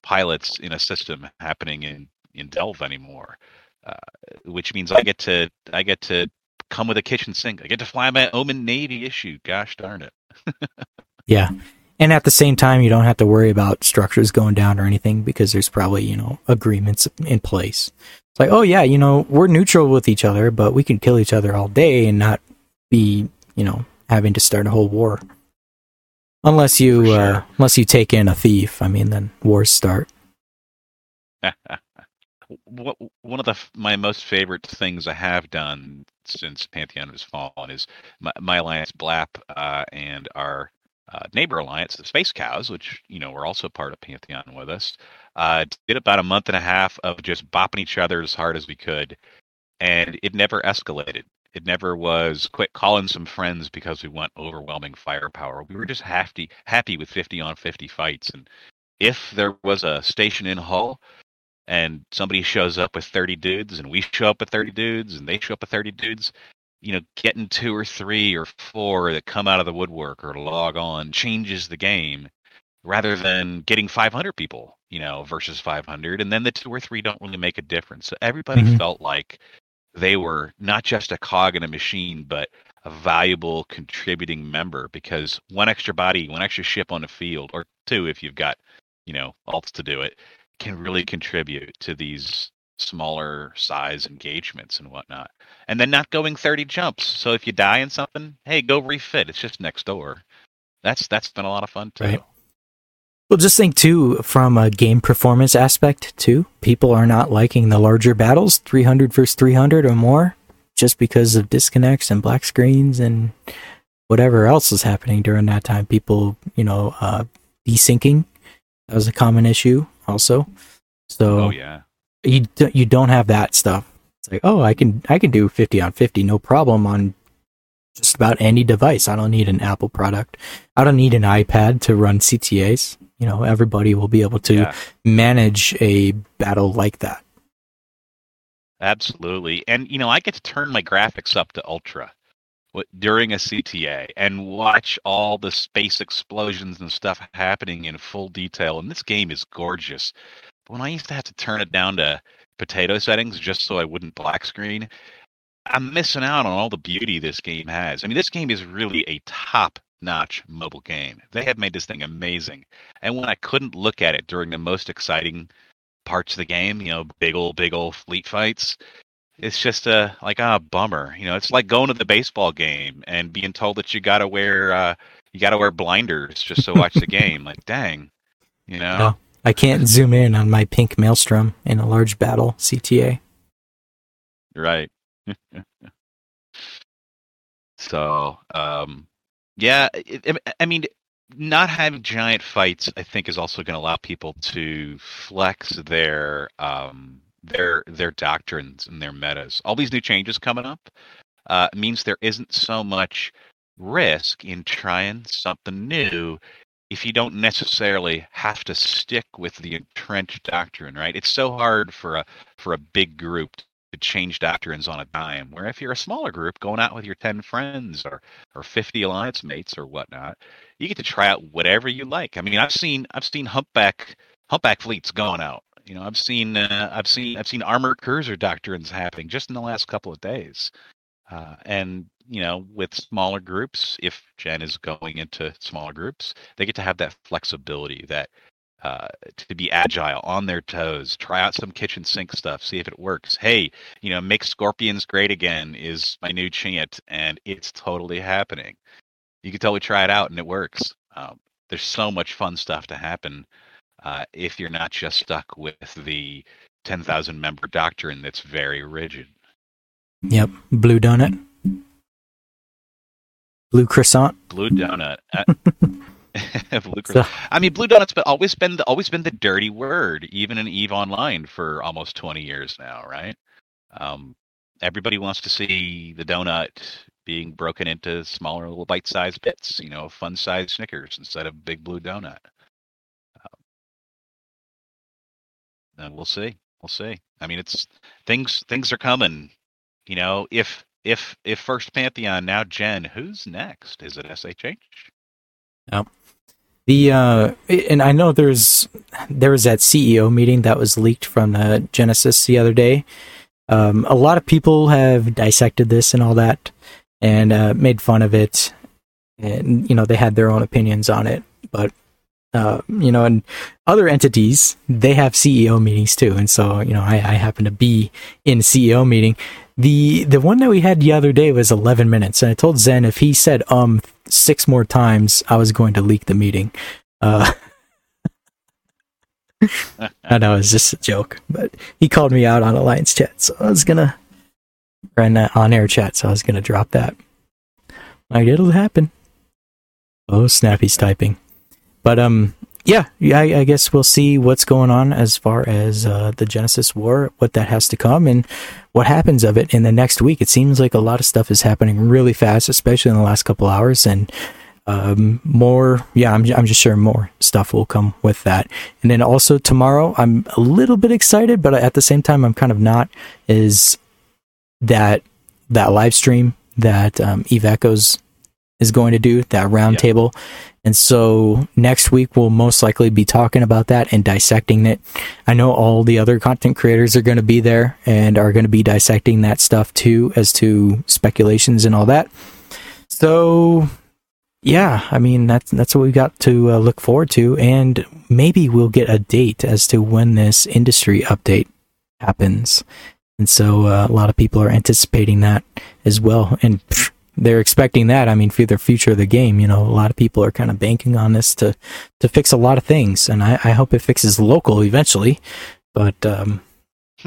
Speaker 4: pilots in a system happening in in Delve anymore. Uh, which means I get to I get to come with a kitchen sink. I get to fly my Omen Navy issue. Gosh darn it.
Speaker 3: Yeah. And at the same time, you don't have to worry about structures going down or anything because there's probably, you know, agreements in place. It's like, oh, yeah, you know, we're neutral with each other, but we can kill each other all day and not be, you know, having to start a whole war. Unless you,
Speaker 4: For
Speaker 3: uh, unless you take in a thief. I mean, then wars start.
Speaker 4: what one of the my most favorite things I have done since Pantheon has fallen is my, my alliance Blap uh, and our uh, neighbor alliance, the Space Cows, which you know were also part of Pantheon with us. Uh, did about a month and a half of just bopping each other as hard as we could, and it never escalated. It never was quit calling some friends because we want overwhelming firepower. We were just happy happy with 50 on 50 fights, and if there was a station in Hull and somebody shows up with 30 dudes and we show up with 30 dudes and they show up with 30 dudes you know getting two or three or four that come out of the woodwork or log on changes the game rather than getting 500 people you know versus 500 and then the two or three don't really make a difference so everybody
Speaker 3: Mhm.
Speaker 4: felt like they were not just a cog in a machine but a valuable contributing member because one extra body one extra ship on the field or two if you've got you know alts to do it can really contribute to these smaller size engagements and whatnot. And then not going 30 jumps. So if you die in something, hey, go refit. It's just next door. That's that's been a lot of fun too.
Speaker 3: Right. Well, just think too, from a game performance aspect too, people are not liking the larger battles, 300 versus 300 or more, just because of disconnects and black screens and whatever else is happening during that time. People, you know, uh, desyncing that was a common issue also. So
Speaker 4: Oh yeah.
Speaker 3: You d- you don't have that stuff. It's like, oh, I can I can do 50 on 50 no problem on just about any device. I don't need an Apple product. I don't need an iPad to run CTAs. You know, everybody will be able to
Speaker 4: Yeah.
Speaker 3: manage a battle like that.
Speaker 4: Absolutely. And you know, I get to turn my graphics up to ultra. during a CTA and watch all the space explosions and stuff happening in full detail. And this game is gorgeous. But when I used to have to turn it down to potato settings just so I wouldn't black screen, I'm missing out on all the beauty this game has. I mean, this game is really a top notch mobile game. They have made this thing amazing. And when I couldn't look at it during the most exciting parts of the game, you know, big old, big old fleet fights, it's just a like a bummer. You know, it's like going to the baseball game and being told that you gotta wear uh you gotta wear blinders just to watch the game. Like, dang. You know?
Speaker 3: No, I can't zoom in on my pink maelstrom in a large battle CTA.
Speaker 4: Right. so, um, yeah, it, I mean, not having giant fights, I think, is also going to allow people to flex their um, their their doctrines and their metas. All these new changes coming up uh, means there isn't so much risk in trying something new if you don't necessarily have to stick with the entrenched doctrine. Right? It's so hard for a for a big group to change doctrines on a dime. Where if you're a smaller group going out with your 10 friends or, or 50 alliance mates or whatnot, you get to try out whatever you like. I mean, I've seen I've seen humpback humpback fleets going out. You know, I've seen uh, I've seen I've seen armored cruiser doctrines happening just in the last couple of days. Uh, and you know, with smaller groups, if Gen is going into smaller groups, they get to have that flexibility, that uh, to be agile, on their toes, try out some kitchen sink stuff, see if it works. Hey, you know, make scorpions great again is my new chant, and it's totally happening. You can totally try it out, and it works. Um, there's so much fun stuff to happen uh, if you're not just stuck with the 10,000 member doctrine that's very rigid.
Speaker 3: Yep, blue donut, blue croissant.
Speaker 4: Blue donut. uh, Blue
Speaker 3: So-
Speaker 4: I mean, blue donut's been always been the, always been the dirty word, even in Eve Online for almost twenty years now, right? Um, everybody wants to see the donut being broken into smaller little bite-sized bits, you know, fun-sized Snickers instead of big blue donut. Um, and we'll see, we'll see. I mean, it's things things are coming. You know, if if if first Pantheon now Gen, who's next? Is it SHH? No.
Speaker 3: The uh, and I know there's there was that CEO meeting that was leaked from the Genesis the other day. Um, a lot of people have dissected this and all that, and uh, made fun of it, and you know they had their own opinions on it. But uh, you know, and other entities they have CEO meetings too, and so you know I, I happen to be in CEO meeting. The the one that we had the other day was 11 minutes, and I told Zen if he said um six more times, I was going to leak the meeting. Uh, I know it's just a joke, but he called me out on Alliance chat, so I was gonna run that on air chat, so I was gonna drop that. Like it'll happen. Oh, Snappy's typing, but um, yeah. I, I guess we'll see what's going on as far as uh, the Genesis War, what that has to come, and what happens of it in the next week. It seems like a lot of stuff is happening really fast, especially in the last couple hours, and um, more. Yeah, I'm I'm just sure more stuff will come with that. And then also tomorrow, I'm a little bit excited, but at the same time, I'm kind of not. Is that that live stream that um, Eve Echoes is going to do that roundtable? And so next week we'll most likely be talking about that and dissecting it. I know all the other content creators are going to be there and are going to be dissecting that stuff too as to speculations and all that. So yeah, I mean that's that's what we got to uh, look forward to and maybe we'll get a date as to when this industry update happens. And so uh, a lot of people are anticipating that as well and pff, they're expecting that. I mean, for the future of the game, you know, a lot of people are kind of banking on this to to fix a lot of things, and I, I hope it fixes local eventually. But um,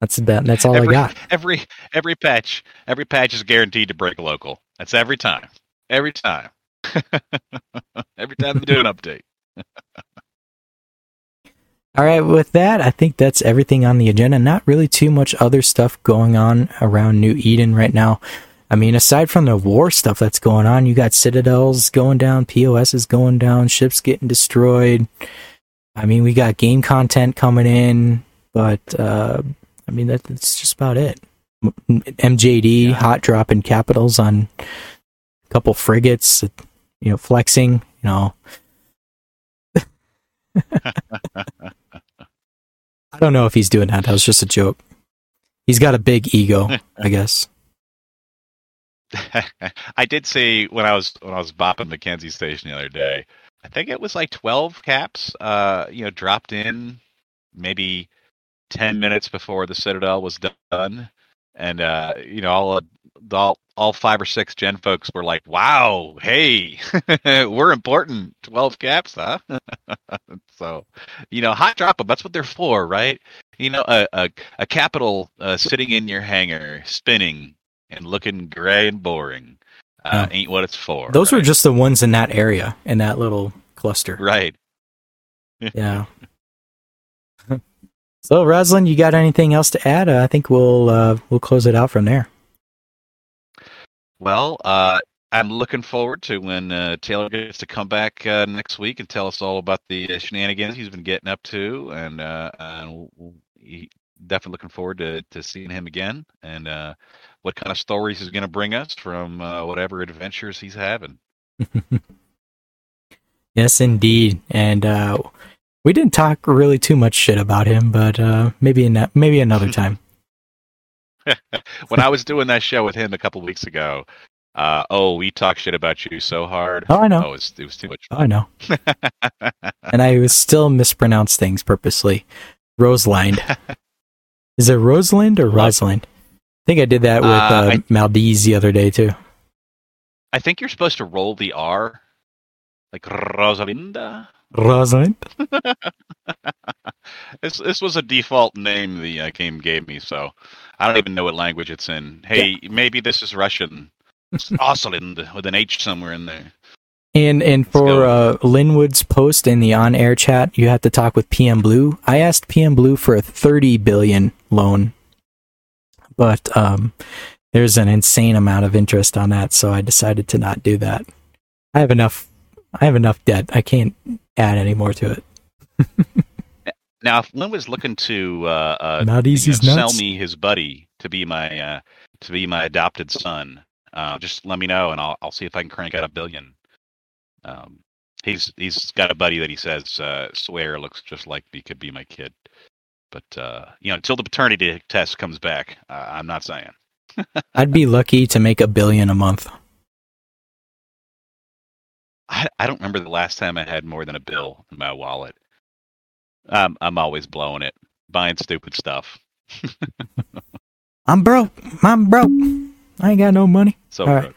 Speaker 3: that's about that's all
Speaker 4: every,
Speaker 3: I got.
Speaker 4: Every every patch, every patch is guaranteed to break local. That's every time. Every time. every time they do an update.
Speaker 3: All right, with that, I think that's everything on the agenda. Not really too much other stuff going on around New Eden right now. I mean, aside from the war stuff that's going on, you got citadels going down, POS is going down, ships getting destroyed. I mean, we got game content coming in, but uh, I mean, that, that's just about it. MJD
Speaker 4: Yeah.
Speaker 3: hot dropping capitals on a couple frigates, you know, flexing, you know. I don't know if he's doing that. That was just a joke. He's got a big ego, I guess.
Speaker 4: I did see when I was when I was bopping Mackenzie Station the other day. I think it was like twelve caps. Uh, you know, dropped in maybe ten minutes before the Citadel was done, and uh, you know, all all all five or six Gen folks were like, "Wow, hey, we're important. Twelve caps, huh?" so, you know, hot drop 'em, That's what they're for, right? You know, a a, a capital uh, sitting in your hangar, spinning and looking gray and boring. Uh,
Speaker 3: Oh.
Speaker 4: Ain't what it's for.
Speaker 3: Those were just the ones in that area, in that little cluster.
Speaker 4: right.
Speaker 3: Yeah. so, Roslyn, you got anything else to add? Uh, I think we'll uh, we'll close it out from there.
Speaker 4: Well, uh, I'm looking forward to when uh, Taylor gets to come back uh, next week and tell us all about the uh, shenanigans he's been getting up to, and uh, and w- he, definitely looking forward to, to seeing him again and uh, what kind of stories he's going to bring us from uh, whatever adventures he's having.
Speaker 3: Yes, indeed. And uh, we didn't talk really too much shit about him, but uh, maybe an- maybe another time.
Speaker 4: when I was doing that show with him a couple weeks ago, uh, oh, we talked shit about you so hard.
Speaker 3: Oh, I know.
Speaker 4: Oh, it was, it was too much
Speaker 3: Oh, I know. and I was still mispronounce things purposely. Rosalind. Is it Rosalind or Rosalind? I think I did that with
Speaker 4: Uh,
Speaker 3: uh,
Speaker 4: I-
Speaker 3: Maldives the other day too.
Speaker 4: I think you're supposed to roll the R, like Rosalinda.
Speaker 3: Rosalind.
Speaker 4: This this was a default name the uh, game gave me, so I don't even know what language it's in. Hey, maybe this is Russian. It's Rosalind with an H somewhere in there.
Speaker 3: And and for uh, Linwood's post in the on-air chat, you had to talk with PM Blue. I asked PM Blue for a 30 billion loan, but um, there's an insane amount of interest on that, so I decided to not do that. I have enough. I have enough debt. I can't add any more to it.
Speaker 4: Now, if Lynn was looking to uh, uh,
Speaker 3: Not
Speaker 4: you know, sell me his buddy to be my uh, to be my adopted son, uh, just let me know and I'll I'll see if I can crank out a billion. Um, he's he's got a buddy that he says uh, swear looks just like me, could be my kid, but uh, you know until the paternity test comes back, uh, I'm not saying.
Speaker 3: I'd be lucky to make a billion a month.
Speaker 4: I, I don't remember the last time I had more than a bill in my wallet. Um, I'm always blowing it, buying stupid stuff.
Speaker 3: I'm broke. I'm broke. I ain't got no money.
Speaker 4: So
Speaker 3: All right.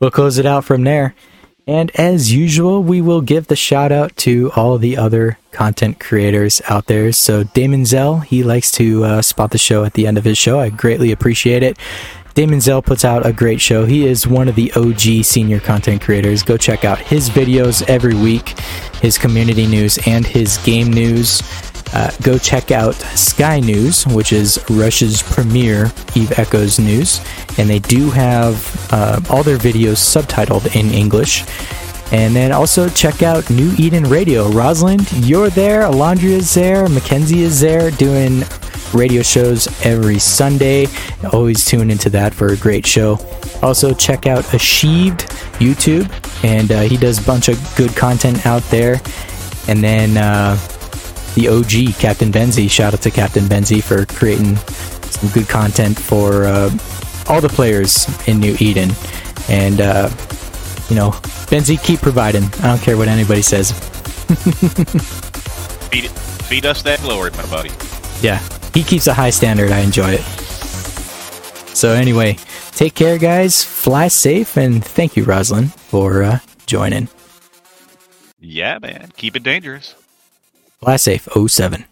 Speaker 3: We'll close it out from there. And as usual, we will give the shout out to all the other content creators out there. So Damon Zell, he likes to uh, spot the show at the end of his show. I greatly appreciate it. Damon Zell puts out a great show. He is one of the OG senior content creators. Go check out his videos every week, his community news, and his game news. Uh, go check out Sky News, which is Russia's premier Eve Echoes news, and they do have uh, all their videos subtitled in English. And then also check out New Eden Radio. Rosalind, you're there. Alondria is there. Mackenzie is there doing radio shows every Sunday. Always tune into that for a great show. Also check out Achieved YouTube, and uh, he does a bunch of good content out there. And then uh, the OG Captain Benzi. Shout out to Captain Benzi for creating some good content for uh, all the players in New Eden. And uh, you know, Benzi, keep providing. I don't care what anybody says.
Speaker 4: feed, feed us that glory, my buddy.
Speaker 3: Yeah, he keeps a high standard. I enjoy it. So anyway, take care, guys. Fly safe, and thank you, Roslyn, for uh, joining.
Speaker 4: Yeah, man. Keep it dangerous.
Speaker 3: Fly safe, 07.